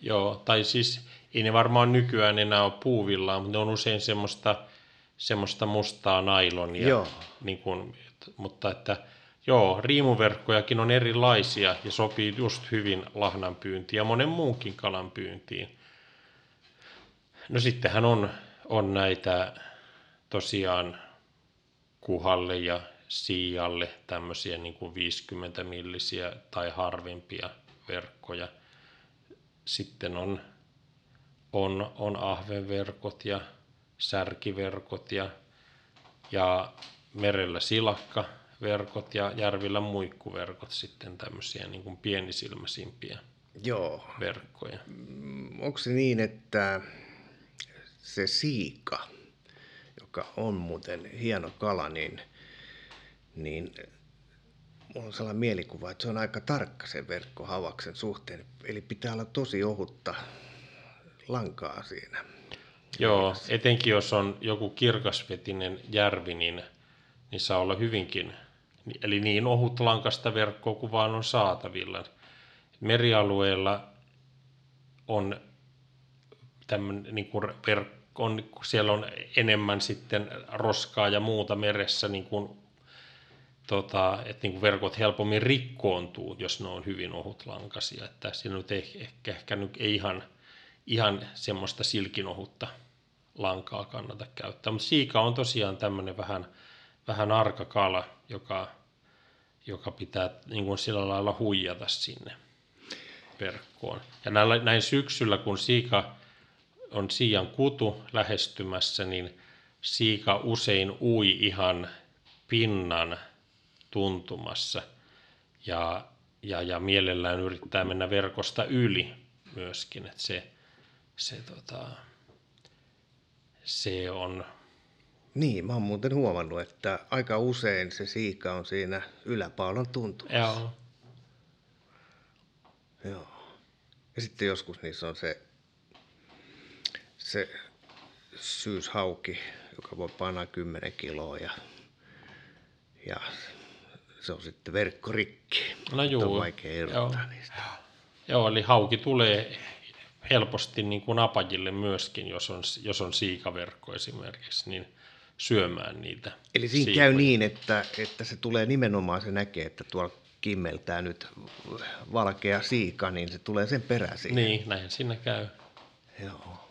Joo, tai siis ei ne varmaan nykyään enää ole puuvillaa, mutta ne on usein semmoista, semmoista mustaa nailonia. Joo. Niin kuin, mutta että Joo, riimuverkkojakin on erilaisia ja sopii just hyvin lahnan pyyntiin ja monen muunkin kalan pyyntiin. No sittenhän on, on näitä tosiaan kuhalle ja siialle tämmöisiä niin kuin 50 millisiä tai harvimpia verkkoja. Sitten on, on, on ahvenverkot ja särkiverkot ja, ja merellä silakka – verkot ja järvillä muikkuverkot sitten tämmöisiä niin kuin pienisilmäisimpiä Joo. verkkoja. Mm, onko se niin, että se siika, joka on muuten hieno kala, niin, niin mulla on sellainen mielikuva, että se on aika tarkka se verkko havaksen suhteen. Eli pitää olla tosi ohutta lankaa siinä. Joo, etenkin jos on joku kirkasvetinen järvi, niin, niin saa olla hyvinkin eli niin ohut lankasta verkkoa kuin vaan on saatavilla. Merialueella on tämmöinen niin kuin verkko, on, siellä on enemmän sitten roskaa ja muuta meressä, niin kuin, tota, että niin kuin verkot helpommin rikkoontuu, jos ne on hyvin ohutlankaisia. Että siinä nyt ei, ehkä, ehkä nyt ei ihan, ihan semmoista silkinohutta lankaa kannata käyttää. Mutta siika on tosiaan tämmöinen vähän, vähän arka kala, joka, joka pitää niin kuin sillä lailla huijata sinne verkkoon. Ja näillä, näin syksyllä, kun siika on siian kutu lähestymässä, niin siika usein ui ihan pinnan tuntumassa ja, ja, ja mielellään yrittää mennä verkosta yli myöskin, että se, se, tota, se on niin, mä oon muuten huomannut, että aika usein se siika on siinä yläpaalon tuntumassa. Joo. Joo. Ja sitten joskus niissä on se, se syyshauki, joka voi painaa 10 kiloa ja, ja se on sitten verkkorikki. No juu. On vaikea erottaa joo. niistä. Joo, eli hauki tulee helposti niin kuin apajille myöskin, jos on, jos on siikaverkko esimerkiksi, niin syömään niitä Eli siinä siikoja. käy niin, että, että se tulee nimenomaan, se näkee, että tuolla kimmeltää nyt valkea siika, niin se tulee sen peräsi. Niin, näin siinä käy. Joo.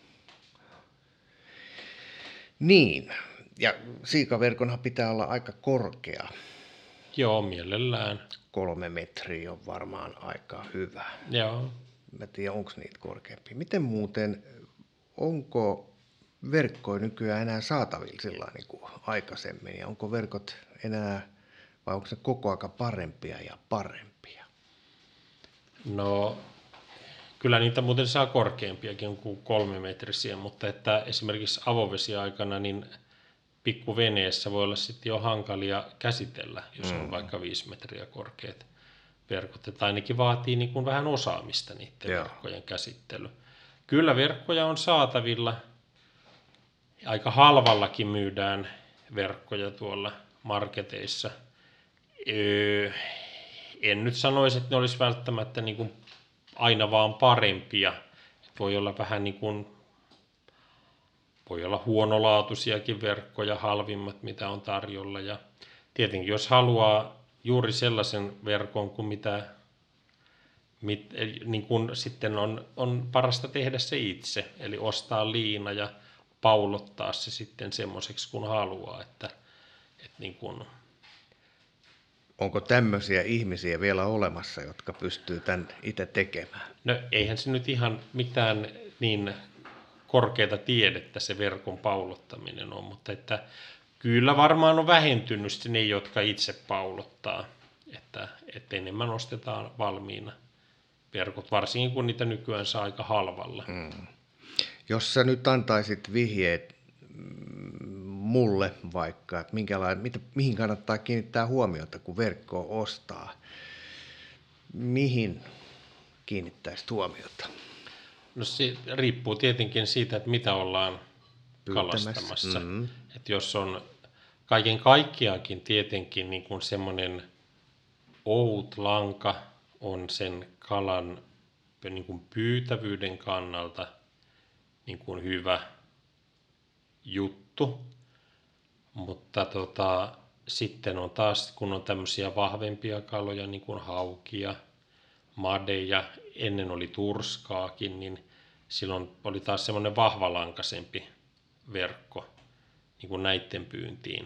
Niin, ja siikaverkonhan pitää olla aika korkea. Joo, mielellään. Kolme metriä on varmaan aika hyvä. Joo. Mä tiedän, onko niitä korkeampia. Miten muuten, onko verkkoja nykyään enää saatavilla sillä niin kuin aikaisemmin? Ja onko verkot enää, vai onko ne koko aika parempia ja parempia? No, kyllä niitä muuten saa korkeampiakin kuin kolmemetrisiä, mutta että esimerkiksi avovesiaikana niin pikkuveneessä voi olla sitten jo hankalia käsitellä, jos on vaikka viisi metriä korkeat verkot. Että ainakin vaatii niin kuin vähän osaamista niiden Joo. verkkojen käsittely. Kyllä verkkoja on saatavilla. Aika halvallakin myydään verkkoja tuolla marketeissa. Öö, en nyt sanoisi, että ne olisi välttämättä niin kuin aina vaan parempia. Voi olla vähän niin kuin, voi olla huonolaatuisiakin verkkoja, halvimmat mitä on tarjolla. Ja tietenkin jos haluaa juuri sellaisen verkon kuin mitä mit, niin kuin sitten on, on parasta tehdä se itse, eli ostaa liina ja paulottaa se sitten semmoiseksi kun haluaa, että, että niin kuin, Onko tämmöisiä ihmisiä vielä olemassa, jotka pystyy tämän itse tekemään? No eihän se nyt ihan mitään niin korkeata tiedettä se verkon paulottaminen on, mutta että kyllä varmaan on vähentynyt ne, jotka itse paulottaa, että, että enemmän ostetaan valmiina verkot, varsinkin kun niitä nykyään saa aika halvalla. Mm. Jos sä nyt antaisit vihjeet mm, mulle vaikka, että mitä, mihin kannattaa kiinnittää huomiota, kun verkkoa ostaa, mihin kiinnittäisit huomiota? No se riippuu tietenkin siitä, että mitä ollaan Pyytämässä. kalastamassa. Mhm. Että jos on kaiken kaikkiaankin tietenkin niin kuin semmoinen ohut lanka on sen kalan niin kuin pyytävyyden kannalta niin kuin hyvä juttu. Mutta tota, sitten on taas, kun on tämmöisiä vahvempia kaloja, niin kuin haukia, madeja, ennen oli turskaakin, niin silloin oli taas semmoinen vahvalankaisempi verkko niin kuin näiden pyyntiin,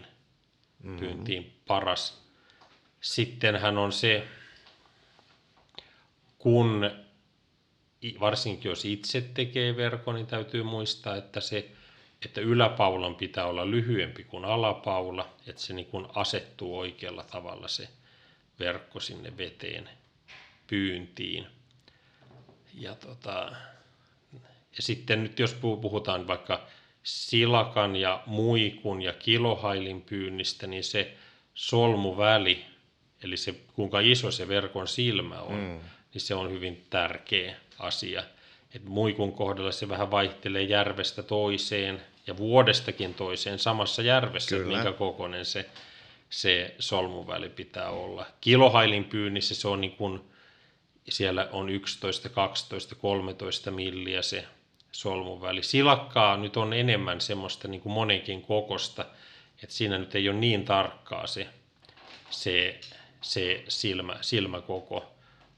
mm-hmm. pyyntiin paras. Sittenhän on se, kun varsinkin jos itse tekee verkon, niin täytyy muistaa, että se että yläpaulan pitää olla lyhyempi kuin alapaula, että se niin kuin asettuu oikealla tavalla se verkko sinne veteen pyyntiin. Ja, tota, ja sitten nyt jos pu- puhutaan vaikka silakan ja muikun ja kilohailin pyynnistä, niin se solmuväli, eli se kuinka iso se verkon silmä on, mm. niin se on hyvin tärkeä asia. Et muikun kohdalla se vähän vaihtelee järvestä toiseen ja vuodestakin toiseen samassa järvessä, että Kyllä. minkä kokoinen se, se solmuväli pitää olla. Kilohailin pyynnissä se on niin kuin, siellä on 11, 12, 13 milliä se solmuväli. Silakkaa nyt on enemmän semmoista niin kuin monenkin kokosta, että siinä nyt ei ole niin tarkkaa se, se, se silmä, silmäkoko,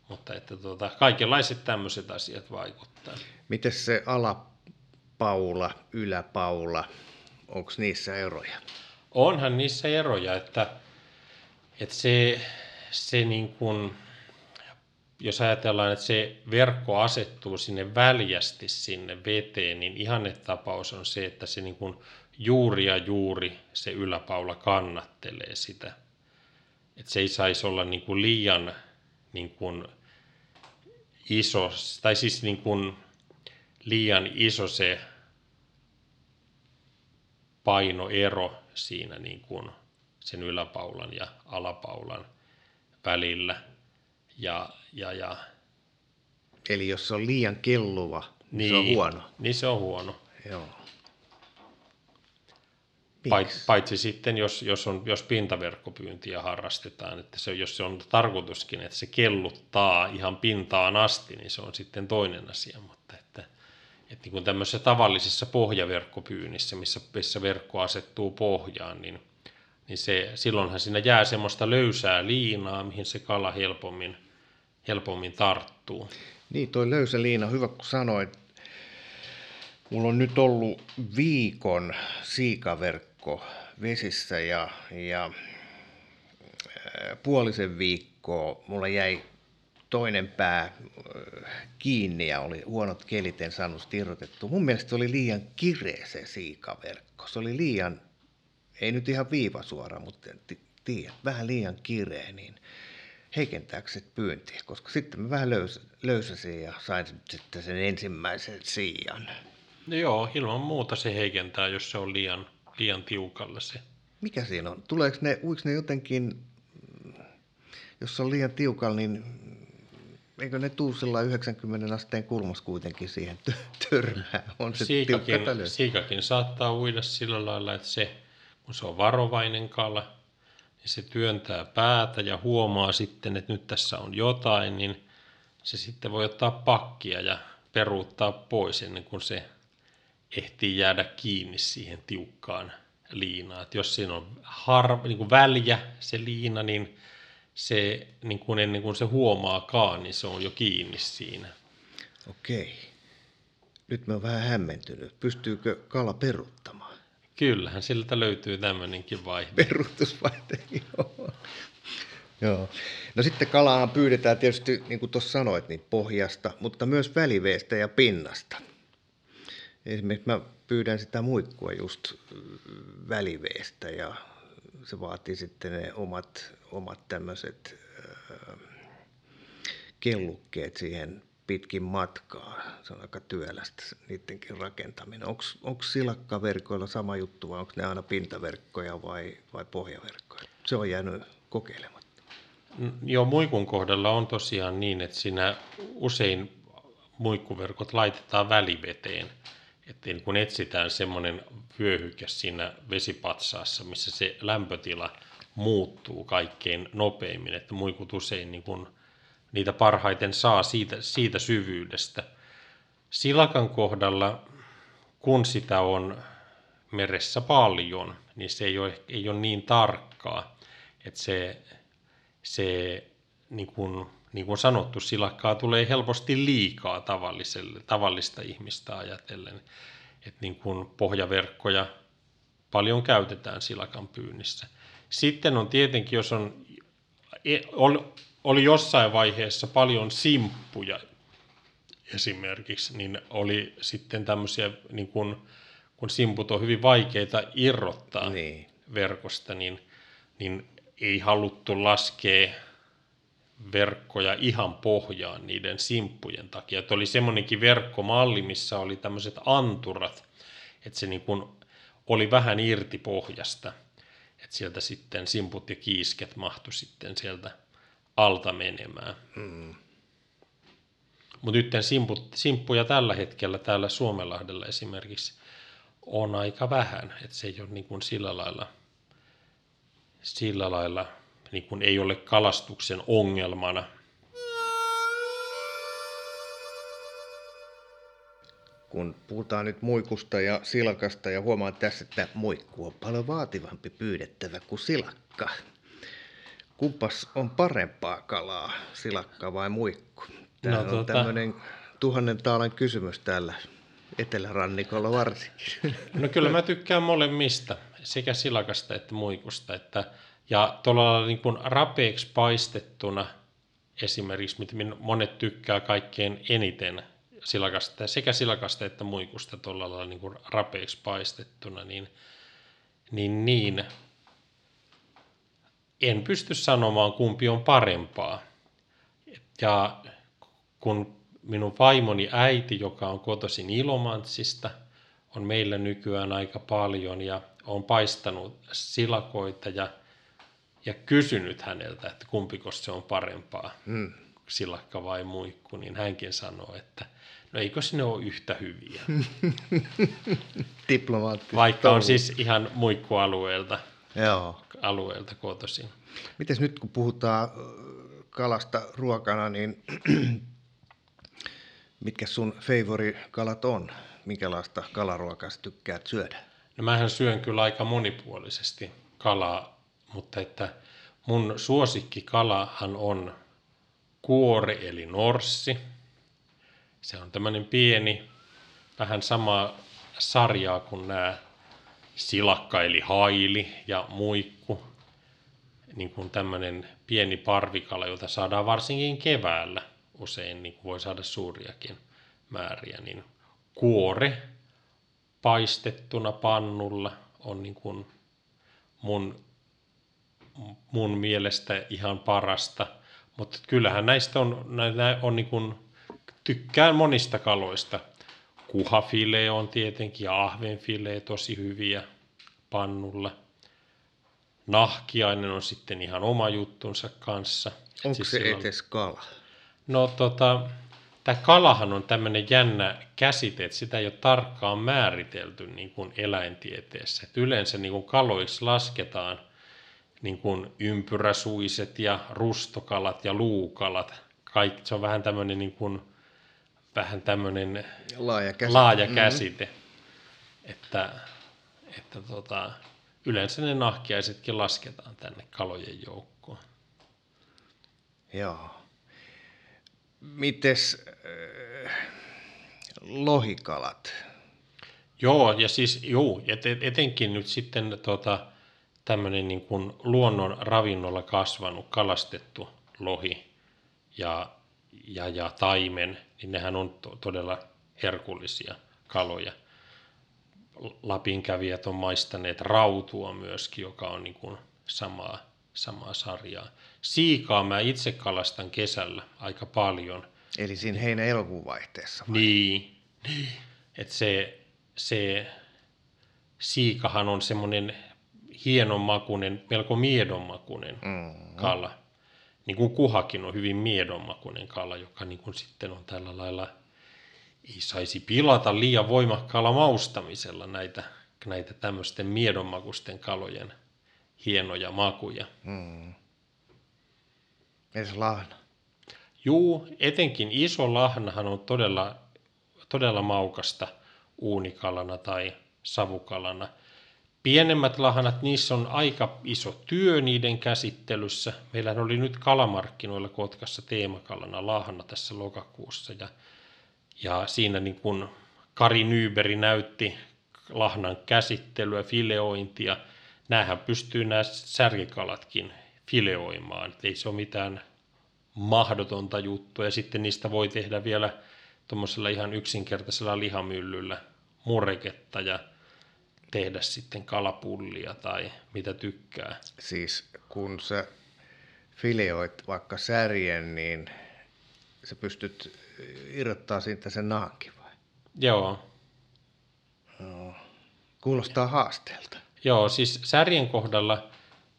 mutta että tota, kaikenlaiset tämmöiset asiat vaikuttaa. Miten se alapaula, yläpaula, onko niissä eroja? Onhan niissä eroja, että, että se, se niin kuin, jos ajatellaan, että se verkko asettuu sinne väljästi sinne veteen, niin ihannetapaus on se, että se niin kuin juuri ja juuri se yläpaula kannattelee sitä. Että se ei saisi olla niin kuin liian niin kuin iso, tai siis niin kuin liian iso se painoero siinä niin kuin sen yläpaulan ja alapaulan välillä. Ja, ja, ja Eli jos se on liian kelluva, niin, se on huono. Niin se on huono. Joo. Pait- Miksi? Paitsi sitten, jos, jos, on, jos pintaverkkopyyntiä harrastetaan, että se, jos se on tarkoituskin, että se kelluttaa ihan pintaan asti, niin se on sitten toinen asia. Mutta että että niin kuin tämmöisessä tavallisessa pohjaverkkopyynnissä, missä, missä verkko asettuu pohjaan, niin, niin se, silloinhan siinä jää semmoista löysää liinaa, mihin se kala helpommin, helpommin tarttuu. Niin, toi löysä liina, hyvä kun sanoit. Mulla on nyt ollut viikon siikaverkko vesissä ja, ja puolisen viikkoa mulla jäi toinen pää kiinni ja oli huonot kelit, en saanut irrotettu. Mun mielestä oli liian kireä se siikaverkko. Se oli liian, ei nyt ihan viivasuora, mutta tiedät, vähän liian kireä, niin heikentääkö se pyyntiä, koska sitten mä vähän löys, löysäsin ja sain sitten sen ensimmäisen siian. No joo, ilman muuta se heikentää, jos se on liian, liian tiukalle se. Mikä siinä on? Tuleeko ne, uiko ne jotenkin, jos se on liian tiukalla, niin eikö ne tuu 90 asteen kulmassa kuitenkin siihen törmään? On se siikakin, siikakin saattaa uida sillä lailla, että se, kun se on varovainen kala, niin se työntää päätä ja huomaa sitten, että nyt tässä on jotain, niin se sitten voi ottaa pakkia ja peruuttaa pois ennen kuin se ehtii jäädä kiinni siihen tiukkaan liinaan. Että jos siinä on har, niin kuin väljä se liina, niin se niin kuin ennen kuin se huomaakaan, niin se on jo kiinni siinä. Okei. Nyt mä oon vähän hämmentynyt. Pystyykö kala peruuttamaan? Kyllähän siltä löytyy tämmöinenkin vaihe. Peruutusvaihe, joo. joo. No sitten kalaa pyydetään tietysti, niin kuin tuossa sanoit, niin pohjasta, mutta myös väliveestä ja pinnasta. Esimerkiksi mä pyydän sitä muikkua just väliveestä ja se vaatii sitten ne omat, omat tämmöiset äh, kellukkeet siihen pitkin matkaa. Se on aika työlästä niidenkin rakentaminen. Onko silakkaverkoilla sama juttu vai onko ne aina pintaverkkoja vai, vai pohjaverkkoja? Se on jäänyt kokeilematta. Mm, joo, muikun kohdalla on tosiaan niin, että siinä usein muikkuverkot laitetaan väliveteen että niin kun etsitään semmoinen vyöhyke siinä vesipatsaassa, missä se lämpötila muuttuu kaikkein nopeimmin, että muikut usein niin kun niitä parhaiten saa siitä, siitä syvyydestä. Silakan kohdalla, kun sitä on meressä paljon, niin se ei ole, ei ole niin tarkkaa, että se, se niin kuin, niin kuin sanottu, silakkaa tulee helposti liikaa tavalliselle, tavallista ihmistä ajatellen. Että niin kuin pohjaverkkoja paljon käytetään silakan pyynnissä. Sitten on tietenkin, jos on, e, oli jossain vaiheessa paljon simppuja esimerkiksi, niin oli sitten tämmöisiä, niin kun, kun simput on hyvin vaikeita irrottaa niin. verkosta, niin, niin ei haluttu laskea verkkoja ihan pohjaan niiden simppujen takia. Että oli semmoinenkin verkkomalli, missä oli tämmöiset anturat, että se niin kuin oli vähän irti pohjasta, että sieltä sitten simput ja kiisket mahtu sitten sieltä alta menemään. Mm. Mutta nyt simput, simppuja tällä hetkellä täällä Suomenlahdella esimerkiksi on aika vähän, että se ei ole niin kuin sillä lailla, sillä lailla niin kuin ei ole kalastuksen ongelmana. Kun puhutaan nyt muikusta ja silakasta ja huomaan tässä, että muikku on paljon vaativampi pyydettävä kuin silakka. Kumpas on parempaa kalaa, silakka vai muikku? Tämä no, on tuota... tämmöinen tuhannen taalan kysymys täällä etelärannikolla varsinkin. No kyllä mä tykkään molemmista, sekä silakasta että muikusta, että ja tuolla niin kuin rapeeksi paistettuna esimerkiksi, mitä monet tykkää kaikkein eniten silakasta, sekä silakasta että muikusta tuolla lailla niin kuin rapeeksi paistettuna, niin, niin, niin en pysty sanomaan, kumpi on parempaa. Ja kun minun vaimoni äiti, joka on kotoisin Ilomantsista, on meillä nykyään aika paljon ja on paistanut silakoita ja ja kysynyt häneltä, että kumpiko se on parempaa, mm. silakka vai muikku, niin hänkin sanoo, että no eikö sinne ole yhtä hyviä. Diplomaattista. Vaikka on siis ihan muikkualueelta Joo. alueelta kotoisin. Mites nyt kun puhutaan kalasta ruokana, niin Mitkä sun favorikalat on? Minkälaista kalaruokaa sä tykkäät syödä? No mähän syön kyllä aika monipuolisesti kalaa, mutta että mun suosikkikalahan on kuori eli norssi. Se on tämmöinen pieni, vähän sama sarjaa kuin nämä silakka eli haili ja muikku. Niin kuin tämmöinen pieni parvikala, jota saadaan varsinkin keväällä usein, niin kuin voi saada suuriakin määriä, niin kuore paistettuna pannulla on niin kuin mun, mun mielestä ihan parasta. Mutta kyllähän näistä on, näitä on niin kuin, tykkään monista kaloista. Kuhafile on tietenkin ja ahvenfile tosi hyviä pannulla. Nahkiainen on sitten ihan oma juttunsa kanssa. Onko siis se silloin... etes kala? No tota, tämä kalahan on tämmöinen jännä käsite, että sitä ei ole tarkkaan määritelty niin kuin eläintieteessä. Et yleensä niin kuin kaloiksi lasketaan niin kuin ympyräsuiset ja rustokalat ja luukalat. Kaikki, se on vähän tämmöinen, niin kuin, vähän tämmöinen laaja käsite, laaja mm-hmm. käsite mm-hmm. että, että tota, yleensä ne nahkiaisetkin lasketaan tänne kalojen joukkoon. Joo. Mites äh, lohikalat? Joo, ja siis juu, et, etenkin nyt sitten tota, tämmöinen niin kuin luonnon ravinnolla kasvanut, kalastettu lohi ja, ja, ja taimen, niin nehän on to, todella herkullisia kaloja. Lapin kävijät on maistaneet rautua myöskin, joka on niin kuin samaa, samaa sarjaa. Siikaa mä itse kalastan kesällä aika paljon. Eli siinä heinä elokuun vaihteessa vai? Niin, niin. että se, se siikahan on semmoinen hienon makunen, melko miedon makunen mm-hmm. kala. Niin kuin kuhakin on hyvin miedon makunen kala, joka niin kuin sitten on tällä lailla, ei saisi pilata liian voimakkaalla maustamisella näitä, näitä tämmöisten miedonmakusten kalojen hienoja makuja. Mm. Entäs lahna? Juu, etenkin iso lahnahan on todella, todella maukasta uunikalana tai savukalana. Pienemmät lahanat, niissä on aika iso työ niiden käsittelyssä. Meillä oli nyt kalamarkkinoilla Kotkassa teemakalana lahna tässä lokakuussa ja, ja siinä niin kuin Kari Nyberi näytti lahnan käsittelyä, fileointia. Nämähän pystyy nämä särkikalatkin fileoimaan. ei se ole mitään mahdotonta juttua. Ja sitten niistä voi tehdä vielä tuommoisella ihan yksinkertaisella lihamyllyllä murreketta ja tehdä sitten kalapullia tai mitä tykkää. Siis kun sä fileoit vaikka särjen, niin sä pystyt irrottaa siitä sen nahankin vai? Joo. No, kuulostaa haasteelta. Joo, siis särjen kohdalla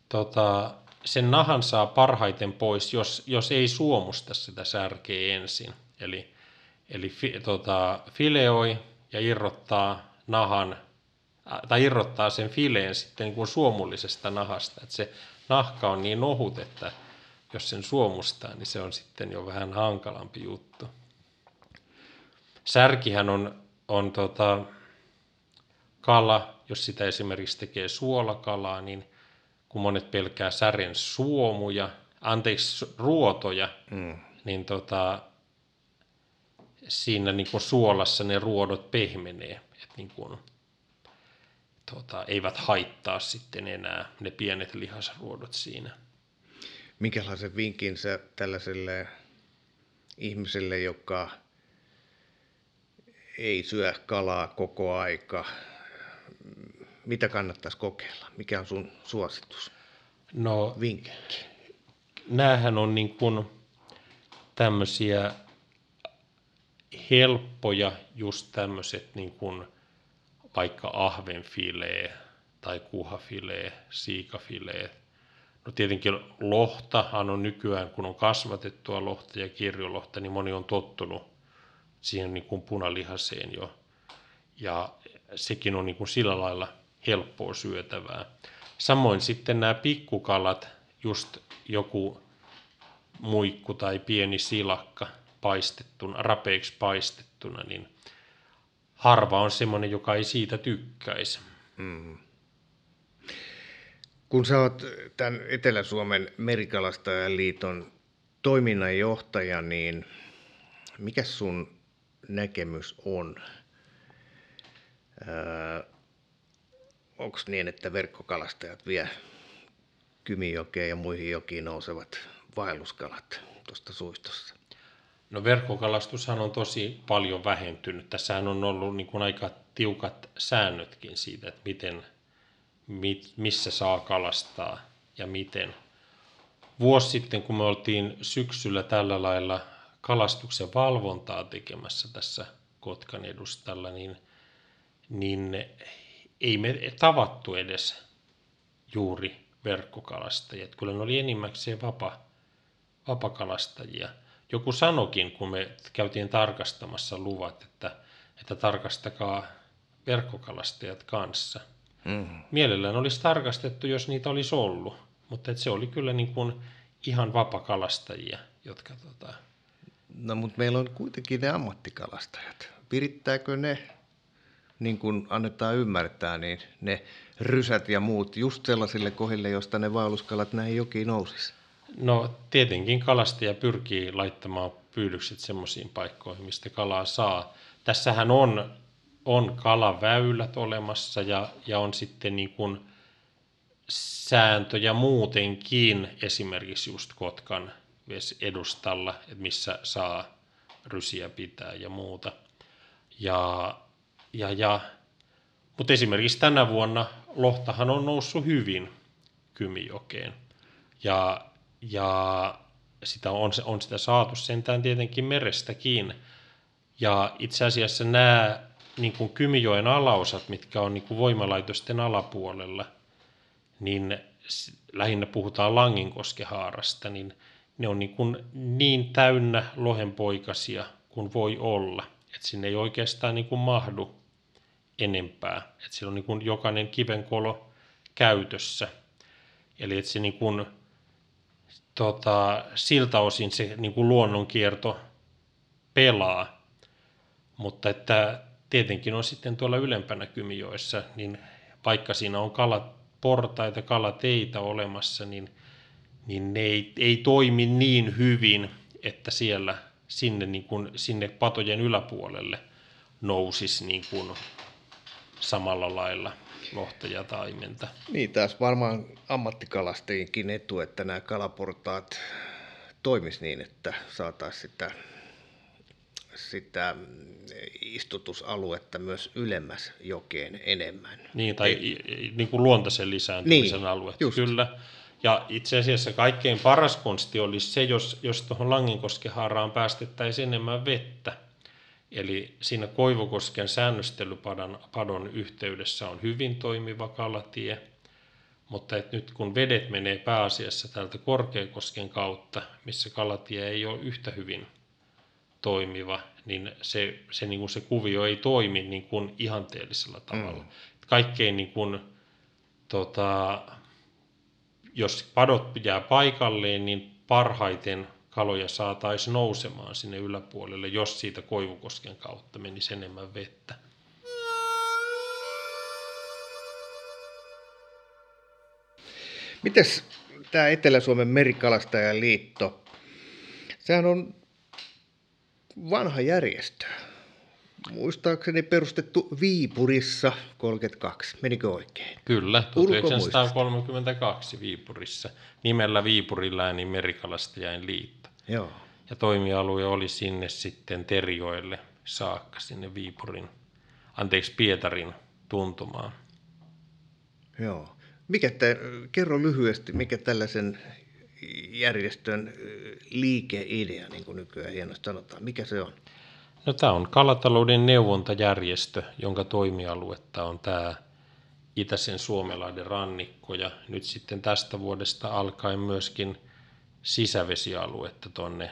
tota, sen nahan saa parhaiten pois, jos, jos ei suomusta sitä särkeä ensin. Eli, eli fi, tota, fileoi ja irrottaa nahan, tai irrottaa sen fileen sitten niin kuin suomullisesta nahasta. Että se nahka on niin ohut, että jos sen suomustaa, niin se on sitten jo vähän hankalampi juttu. Särkihän on, on tota, kala, jos sitä esimerkiksi tekee suolakalaa, niin – kun monet pelkää sären suomuja, anteeksi, ruotoja, mm. niin tota, siinä niin kuin suolassa ne ruodot pehmenee, että niin kuin, tota, eivät haittaa sitten enää ne pienet lihasruodot siinä. Minkälaisen vinkin sä tällaiselle ihmiselle, joka ei syö kalaa koko aika, mitä kannattaisi kokeilla? Mikä on sun suositus? No, Vinkki. Näähän on niin kuin tämmöisiä helppoja, just tämmöiset niin kuin vaikka ahvenfilee tai kuhafilee, siikafilee. No tietenkin lohtahan on nykyään, kun on kasvatettua lohta ja kirjolohta, niin moni on tottunut siihen niin kuin punalihaseen jo. Ja sekin on niin kuin sillä lailla helppoa syötävää. Samoin sitten nämä pikkukalat, just joku muikku tai pieni silakka, paistettuna, rapeiksi paistettuna, niin harva on semmoinen, joka ei siitä tykkäisi. Mm. Kun sä oot tämän Etelä-Suomen merikalastajan liiton toiminnanjohtaja, niin mikä sun näkemys on? Öö, Onko niin, että verkkokalastajat vie Kymijokeen ja muihin jokiin nousevat vaelluskalat tuosta suistossa? No verkkokalastushan on tosi paljon vähentynyt. Tässähän on ollut niin kuin aika tiukat säännötkin siitä, että miten, mit, missä saa kalastaa ja miten. Vuosi sitten, kun me oltiin syksyllä tällä lailla kalastuksen valvontaa tekemässä tässä Kotkan edustalla, niin, niin ei me tavattu edes juuri verkkokalastajia. Kyllä ne oli enimmäkseen vapa, vapakalastajia. Joku sanokin, kun me käytiin tarkastamassa luvat, että, että tarkastakaa verkkokalastajat kanssa. Mm. Mielellään olisi tarkastettu, jos niitä olisi ollut, mutta se oli kyllä niin kuin ihan vapakalastajia, jotka... Tota... No mutta meillä on kuitenkin ne ammattikalastajat. Virittääkö ne niin kuin annetaan ymmärtää, niin ne rysät ja muut just sellaisille kohdille, josta ne vaelluskalat näin jokiin nousisi? No tietenkin kalastaja pyrkii laittamaan pyydykset semmoisiin paikkoihin, mistä kalaa saa. Tässähän on, on kalaväylät olemassa ja, ja on sitten niin kuin sääntöjä muutenkin, esimerkiksi just Kotkan edustalla, että missä saa rysiä pitää ja muuta. Ja ja, ja, mutta esimerkiksi tänä vuonna lohtahan on noussut hyvin Kymijokeen. Ja, ja sitä on, on sitä saatu sentään tietenkin merestäkin. Ja itse asiassa nämä niin kuin Kymijoen alaosat, mitkä on niin kuin voimalaitosten alapuolella, niin lähinnä puhutaan Langinkoskehaarasta, niin ne on niin, kuin niin täynnä lohenpoikasia kuin voi olla. että sinne ei oikeastaan niin kuin mahdu enempää. Että siellä on niin kuin jokainen kivenkolo käytössä. Eli että se niin kuin, tota, siltä osin se niin kuin luonnonkierto pelaa. Mutta että tietenkin on sitten tuolla ylempänä Kymijoessa, niin vaikka siinä on kalaportaita, kalateitä olemassa, niin, niin ne ei, ei toimi niin hyvin, että siellä sinne, niin kuin, sinne patojen yläpuolelle nousisi niin kuin samalla lailla lohta ja taimenta. Niin, taas varmaan ammattikalastajienkin etu, että nämä kalaportaat toimis niin, että saataisiin sitä, sitä istutusaluetta myös ylemmäs jokeen enemmän. Niin, tai Ei, niin kuin luontaisen lisääntymisen niin, alue. Just. Kyllä. Ja itse asiassa kaikkein paras konsti olisi se, jos, jos tuohon Langinkoskehaaraan päästettäisiin enemmän vettä Eli siinä Koivukosken säännöstelypadon padon yhteydessä on hyvin toimiva kalatie, mutta et nyt kun vedet menee pääasiassa täältä Korkeakosken kautta, missä kalatie ei ole yhtä hyvin toimiva, niin se, se, niin kuin se kuvio ei toimi niin kuin ihanteellisella tavalla. Mm. Kaikkein niin kuin, tota, jos padot jää paikalleen, niin parhaiten kaloja saataisiin nousemaan sinne yläpuolelle, jos siitä Koivukosken kautta menisi enemmän vettä. Mites tämä Etelä-Suomen merikalastajan liitto, sehän on vanha järjestö. Muistaakseni perustettu Viipurissa 32. Menikö oikein? Kyllä, 1932 Viipurissa. Nimellä Viipuriläinen merikalastajain liitto. Joo. Ja toimialue oli sinne sitten Terjoille saakka, sinne Viipurin, anteeksi Pietarin tuntumaan. Joo. Mikä te, kerro lyhyesti, mikä tällaisen järjestön liikeidea, niin kuin nykyään hienosti sanotaan, mikä se on? No tämä on kalatalouden neuvontajärjestö, jonka toimialuetta on tämä Itäisen Suomelaiden rannikko ja nyt sitten tästä vuodesta alkaen myöskin – sisävesialuetta tuonne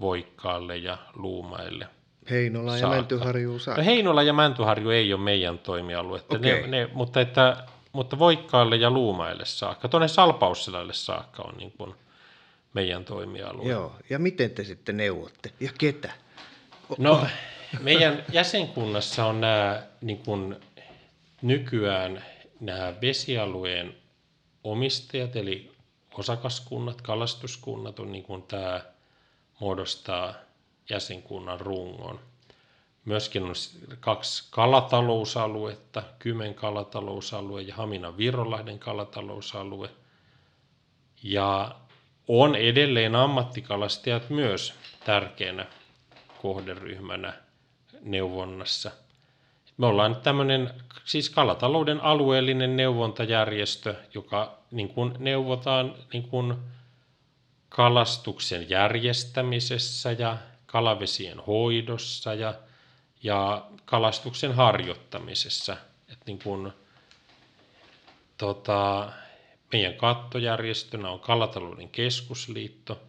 Voikkaalle ja Luumaille. Heinola saakka. ja Mäntyharju saakka. No Heinola ja Mäntyharju ei ole meidän toimialuetta, okay. ne, ne, mutta, että, mutta Voikkaalle ja Luumaille saakka, tuonne Salpausselalle saakka on niin kuin meidän toimialueella. Joo, ja miten te sitten neuvotte? Ja ketä? No, meidän jäsenkunnassa on nämä niin kuin nykyään nämä vesialueen omistajat, eli osakaskunnat, kalastuskunnat on niin kuin tämä muodostaa jäsenkunnan rungon. Myöskin on kaksi kalatalousaluetta, Kymen kalatalousalue ja Haminan Virolahden kalatalousalue. Ja on edelleen ammattikalastajat myös tärkeänä kohderyhmänä neuvonnassa. Me ollaan tämmöinen siis kalatalouden alueellinen neuvontajärjestö, joka niin kuin neuvotaan niin kuin kalastuksen järjestämisessä ja kalavesien hoidossa ja, ja kalastuksen harjoittamisessa. Et niin kuin, tota, meidän kattojärjestönä on Kalatalouden keskusliitto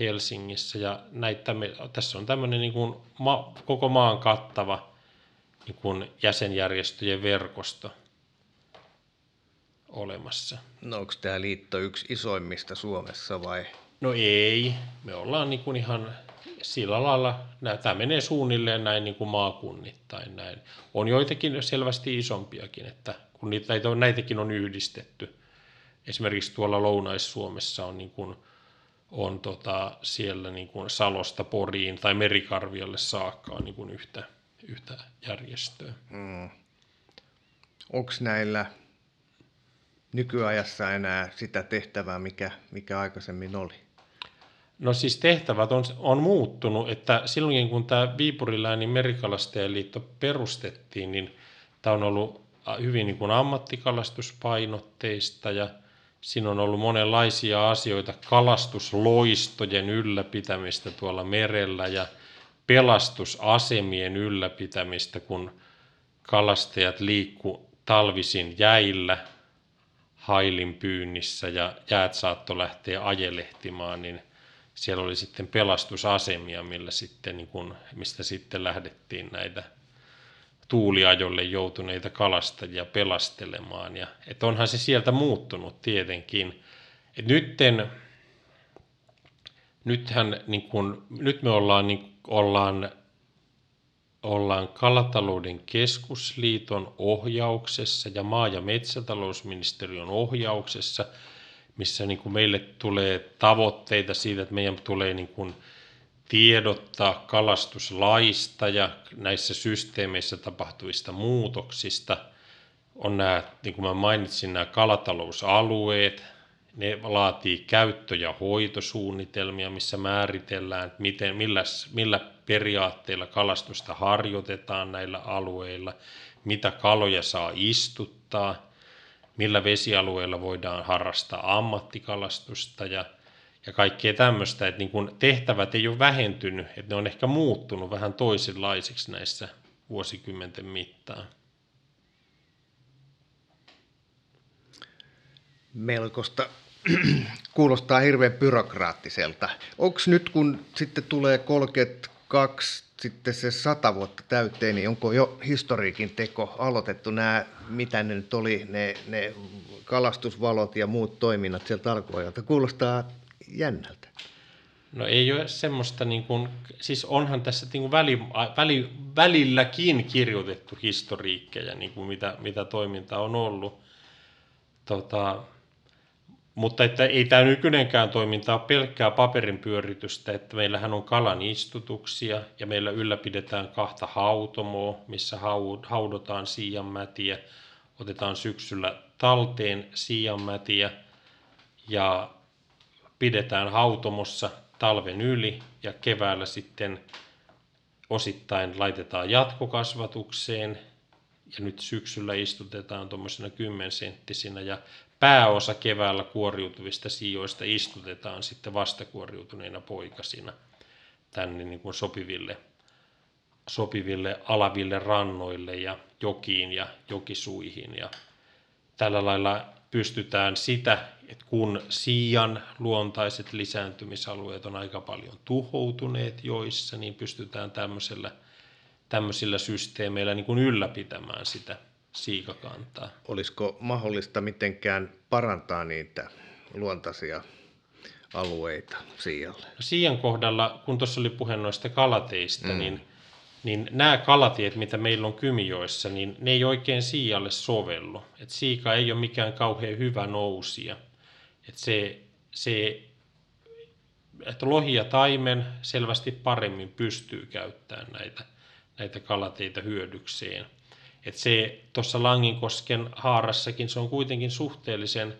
Helsingissä ja näitä me, tässä on tämmöinen niin kuin ma, koko maan kattava niin kuin jäsenjärjestöjen verkosto olemassa. No onko tämä liitto yksi isoimmista Suomessa vai? No ei, me ollaan niin kuin ihan sillä lailla, tämä menee suunnilleen näin niin kuin maakunnittain näin. On joitakin selvästi isompiakin, että kun niitä, näitäkin on yhdistetty. Esimerkiksi tuolla Lounais-Suomessa on, niin kuin, on tota, siellä niin kuin Salosta Poriin tai Merikarviolle saakka on niin kuin yhtä, yhtä järjestöä. Mm. Onko näillä nykyajassa enää sitä tehtävää, mikä, mikä aikaisemmin oli? No siis tehtävät on, on muuttunut, että silloin kun tämä Viipuriläänin merikalastajaliitto perustettiin, niin tämä on ollut hyvin niin kuin ammattikalatuspainotteista ja siinä on ollut monenlaisia asioita, kalastusloistojen ylläpitämistä tuolla merellä ja pelastusasemien ylläpitämistä, kun kalastajat liikku talvisin jäillä hailin pyynnissä ja jäät saattoi lähteä ajelehtimaan, niin siellä oli sitten pelastusasemia, millä sitten, niin kun, mistä sitten lähdettiin näitä tuuliajolle joutuneita kalastajia pelastelemaan. Ja, et onhan se sieltä muuttunut tietenkin. Et nytten, nythän, niin kun, nyt me ollaan, niin, ollaan, ollaan Kalatalouden keskusliiton ohjauksessa ja maa- ja metsätalousministeriön ohjauksessa – missä niin kuin meille tulee tavoitteita siitä, että meidän tulee niin kuin tiedottaa kalastuslaista ja näissä systeemeissä tapahtuvista muutoksista. On nämä, niin kuin mä mainitsin, nämä kalatalousalueet, ne laatii käyttö- ja hoitosuunnitelmia, missä määritellään, että miten, millä, millä periaatteilla kalastusta harjoitetaan näillä alueilla, mitä kaloja saa istuttaa – millä vesialueilla voidaan harrastaa ammattikalastusta ja, ja kaikkea tämmöistä, että niin kun tehtävät ei ole vähentynyt, että ne on ehkä muuttunut vähän toisenlaisiksi näissä vuosikymmenten mittaan. Melkoista kuulostaa hirveän byrokraattiselta. Onko nyt, kun sitten tulee 32 sitten se sata vuotta täyteen, niin onko jo historiikin teko aloitettu nämä, mitä ne nyt oli, ne, ne kalastusvalot ja muut toiminnat sieltä alkuajalta? Kuulostaa jännältä. No ei ole semmoista, niin kuin, siis onhan tässä niin kuin väli, väli, välilläkin kirjoitettu historiikkeja, niin kuin mitä, mitä toiminta on ollut. Tota, mutta että ei tämä nykyinenkään toiminta ole pelkkää paperin pyöritystä, että meillähän on kalan istutuksia ja meillä ylläpidetään kahta hautomoa, missä haudotaan siianmätiä, otetaan syksyllä talteen siianmätiä ja pidetään hautomossa talven yli ja keväällä sitten osittain laitetaan jatkokasvatukseen. Ja nyt syksyllä istutetaan tuommoisena kymmenenttisinä ja pääosa keväällä kuoriutuvista sijoista istutetaan sitten vastakuoriutuneina poikasina tänne niin kuin sopiville, sopiville alaville rannoille ja jokiin ja jokisuihin. Ja tällä lailla pystytään sitä, että kun siian luontaiset lisääntymisalueet on aika paljon tuhoutuneet joissa, niin pystytään tämmöisellä, tämmöisillä systeemeillä niin kuin ylläpitämään sitä siikakantaa. Olisiko mahdollista mitenkään parantaa niitä luontaisia alueita Siialle? No Siian kohdalla, kun tuossa oli puhe noista kalateista, mm. niin, niin nämä kalatiet, mitä meillä on Kymijoissa, niin ne ei oikein Siialle sovellu. Et siika ei ole mikään kauhean hyvä nousia. Et se, se, että lohi ja taimen selvästi paremmin pystyy käyttämään näitä, näitä kalateita hyödykseen. Et se tuossa Langinkosken haarassakin se on kuitenkin suhteellisen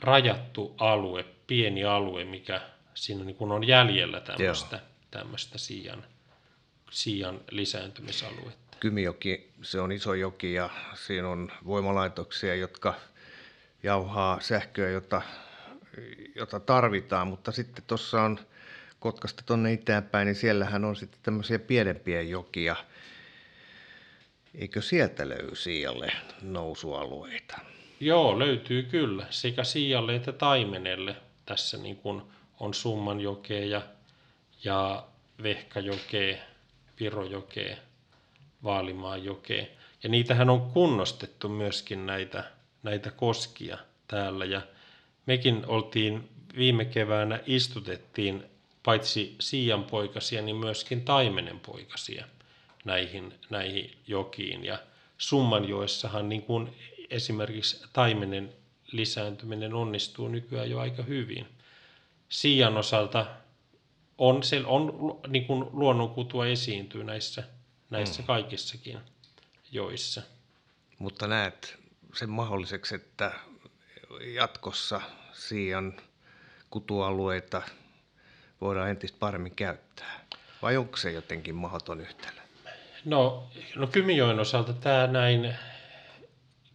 rajattu alue, pieni alue, mikä siinä niin kun on jäljellä tämmöistä, tämmöistä siian, siian lisääntymisaluetta. Kymijoki, se on iso joki ja siinä on voimalaitoksia, jotka jauhaa sähköä, jota, jota tarvitaan, mutta sitten tuossa on Kotkasta tuonne itäänpäin, niin siellähän on sitten tämmöisiä pienempiä jokia. Eikö sieltä löydy Siialle nousualueita? Joo, löytyy kyllä. Sekä Siialle että Taimenelle. Tässä niin kuin on Summanjokea ja, ja Vehkajokea, Virojokea, Vaalimaanjokea. Ja niitähän on kunnostettu myöskin näitä, näitä koskia täällä. Ja mekin oltiin viime keväänä istutettiin paitsi Siian poikasia, niin myöskin Taimenen poikasia näihin, näihin jokiin. Ja Summanjoessahan niin kuin esimerkiksi taimenen lisääntyminen onnistuu nykyään jo aika hyvin. Siian osalta on, on niin kuin luonnonkutua esiintyy näissä, näissä mm. kaikissakin joissa. Mutta näet sen mahdolliseksi, että jatkossa siian kutualueita voidaan entistä paremmin käyttää? Vai onko se jotenkin mahdoton yhtälö? No, no Kymijoen osalta tämä näin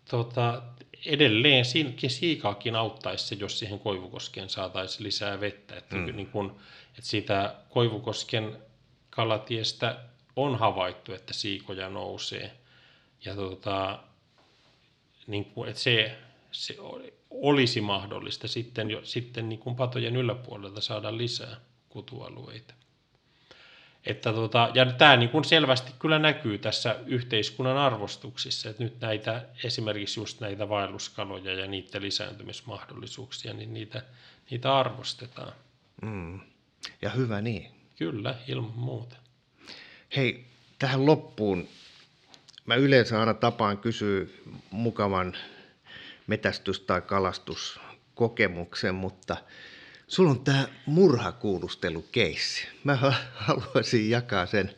tota, edelleen siikaakin auttaisi se, jos siihen Koivukoskeen saataisiin lisää vettä. Että, mm. niin kun, että siitä Koivukosken kalatiestä on havaittu, että siikoja nousee. Ja tota, niin kun, että se, se olisi mahdollista sitten, jo, sitten niin kuin patojen yläpuolelta saada lisää kutualueita. Että tota, ja tämä niin kuin selvästi kyllä näkyy tässä yhteiskunnan arvostuksissa, että nyt näitä esimerkiksi just näitä vaelluskaloja ja niiden lisääntymismahdollisuuksia, niin niitä, niitä arvostetaan. Mm. Ja hyvä niin. Kyllä, ilman muuta. Hei, tähän loppuun. Mä yleensä aina tapaan kysyä mukavan metästys- tai kalastuskokemuksen, mutta Sulla on tämä murhakuulustelukeissi. Mä haluaisin jakaa sen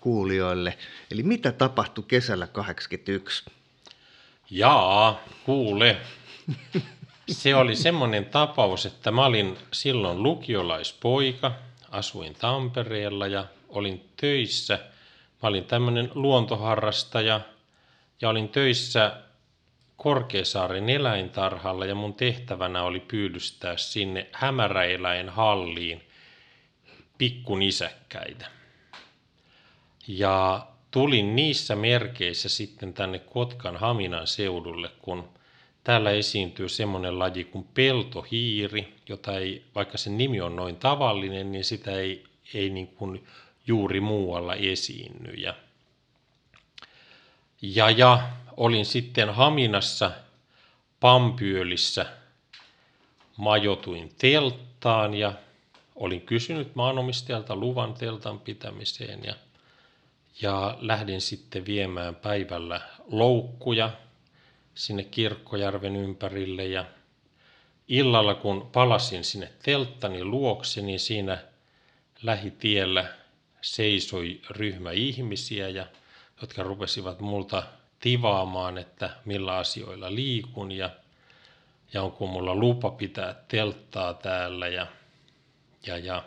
kuulijoille. Eli mitä tapahtui kesällä 81? Jaa, kuule. Se oli semmoinen tapaus, että mä olin silloin lukiolaispoika, asuin Tampereella ja olin töissä. Mä olin tämmöinen luontoharrastaja ja olin töissä Korkeasaaren eläintarhalla ja mun tehtävänä oli pyydystää sinne hämäräeläinhalliin pikkunisäkkäitä. Ja tulin niissä merkeissä sitten tänne Kotkan Haminan seudulle, kun täällä esiintyy semmoinen laji kuin peltohiiri, jota ei, vaikka sen nimi on noin tavallinen, niin sitä ei, ei niin kuin juuri muualla esiinny. Ja, ja, ja olin sitten Haminassa Pampyölissä, majotuin telttaan ja olin kysynyt maanomistajalta luvan teltan pitämiseen ja, ja lähdin sitten viemään päivällä loukkuja sinne Kirkkojärven ympärille. Ja illalla kun palasin sinne telttani luokse, niin siinä lähitiellä seisoi ryhmä ihmisiä, ja, jotka rupesivat multa tivaamaan, että millä asioilla liikun ja, ja onko mulla lupa pitää telttaa täällä. Ja, ja, ja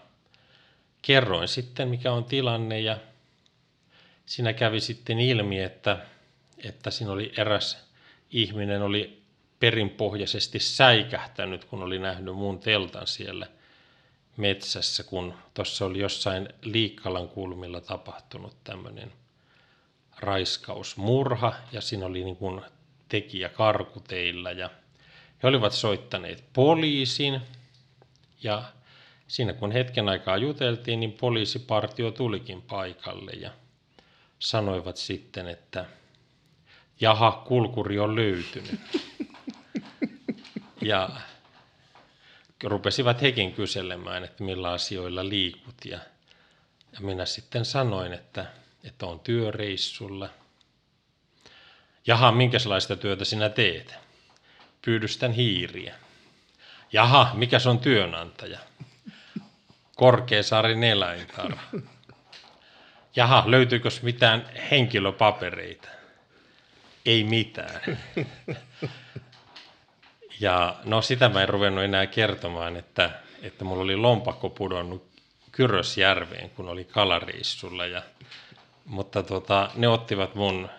kerroin sitten mikä on tilanne ja siinä kävi sitten ilmi, että, että siinä oli eräs ihminen oli perinpohjaisesti säikähtänyt, kun oli nähnyt mun teltan siellä metsässä, kun tuossa oli jossain Liikkalan kulmilla tapahtunut tämmöinen raiskausmurha ja siinä oli niin kuin tekijä karkuteilla ja he olivat soittaneet poliisin ja siinä kun hetken aikaa juteltiin, niin poliisipartio tulikin paikalle ja sanoivat sitten, että jaha, kulkuri on löytynyt. Ja rupesivat hekin kyselemään, että millä asioilla liikut. Ja, ja minä sitten sanoin, että, että on työreissulla. Jaha, minkälaista työtä sinä teet? Pyydystän hiiriä. Jaha, mikä on työnantaja? Korkeasaarin eläintarha. Jaha, löytyykö mitään henkilöpapereita? Ei mitään. Ja no sitä mä en ruvennut enää kertomaan, että, että mulla oli lompakko pudonnut Kyrösjärveen, kun oli kalareissulla. Ja, mutta tota, ne ottivat mun,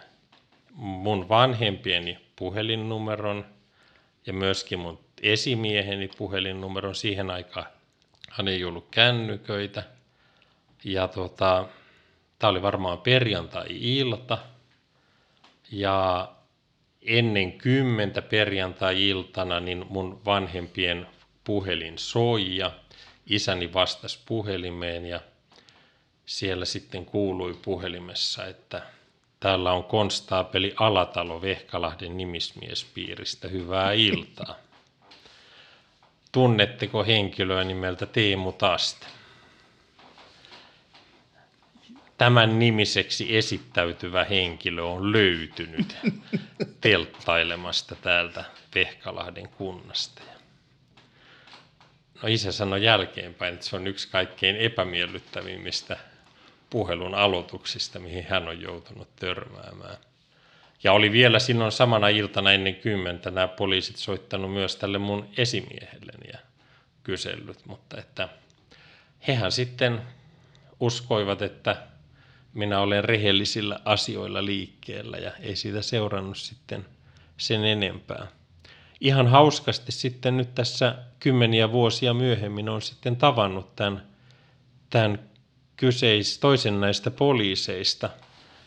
mun vanhempieni puhelinnumeron ja myöskin mun esimieheni puhelinnumeron. Siihen aikaan hän ei ollut kännyköitä. Ja tota, tämä oli varmaan perjantai-ilta. Ja ennen kymmentä perjantai-iltana niin mun vanhempien puhelin soi ja isäni vastasi puhelimeen ja siellä sitten kuului puhelimessa, että täällä on konstaapeli Alatalo Vehkalahden nimismiespiiristä. Hyvää iltaa. Tunnetteko henkilöä nimeltä Teemu Taste? tämän nimiseksi esittäytyvä henkilö on löytynyt telttailemasta täältä Vehkalahden kunnasta. No isä sanoi jälkeenpäin, että se on yksi kaikkein epämiellyttävimmistä puhelun aloituksista, mihin hän on joutunut törmäämään. Ja oli vielä silloin samana iltana ennen kymmentä nämä poliisit soittanut myös tälle mun esimiehelleni ja kysellyt, mutta että hehän sitten uskoivat, että minä olen rehellisillä asioilla liikkeellä ja ei siitä seurannut sitten sen enempää. Ihan hauskasti sitten nyt tässä kymmeniä vuosia myöhemmin on sitten tavannut tämän, tämän kyseis, toisen näistä poliiseista.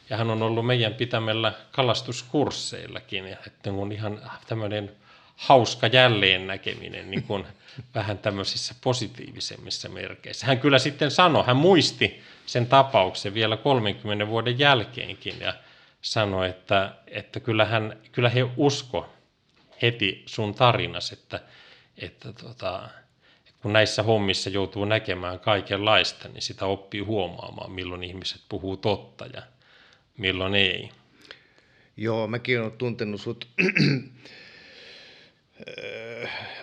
Ja hän on ollut meidän pitämällä kalastuskursseillakin. Ja että on ihan tämmöinen hauska jälleen näkeminen niin kuin vähän tämmöisissä positiivisemmissa merkeissä. Hän kyllä sitten sanoi, hän muisti sen tapauksen vielä 30 vuoden jälkeenkin ja sanoi, että, että kyllä, hän, kyllä he usko heti sun tarinas, että, että tota, kun näissä hommissa joutuu näkemään kaikenlaista, niin sitä oppii huomaamaan, milloin ihmiset puhuu totta ja milloin ei. Joo, mäkin olen tuntenut sut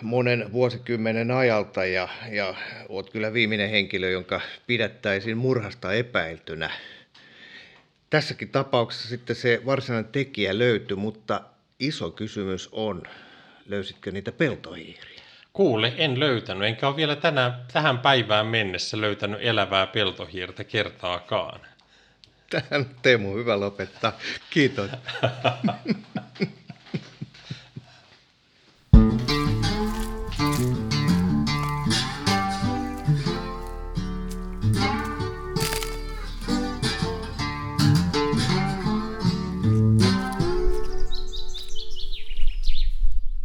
monen vuosikymmenen ajalta ja, ja olet kyllä viimeinen henkilö, jonka pidättäisiin murhasta epäiltynä. Tässäkin tapauksessa sitten se varsinainen tekijä löytyi, mutta iso kysymys on, löysitkö niitä peltohiiriä? Kuule, en löytänyt, enkä ole vielä tänään, tähän päivään mennessä löytänyt elävää peltohiirtä kertaakaan. Tähän Teemu, hyvä lopettaa. Kiitos.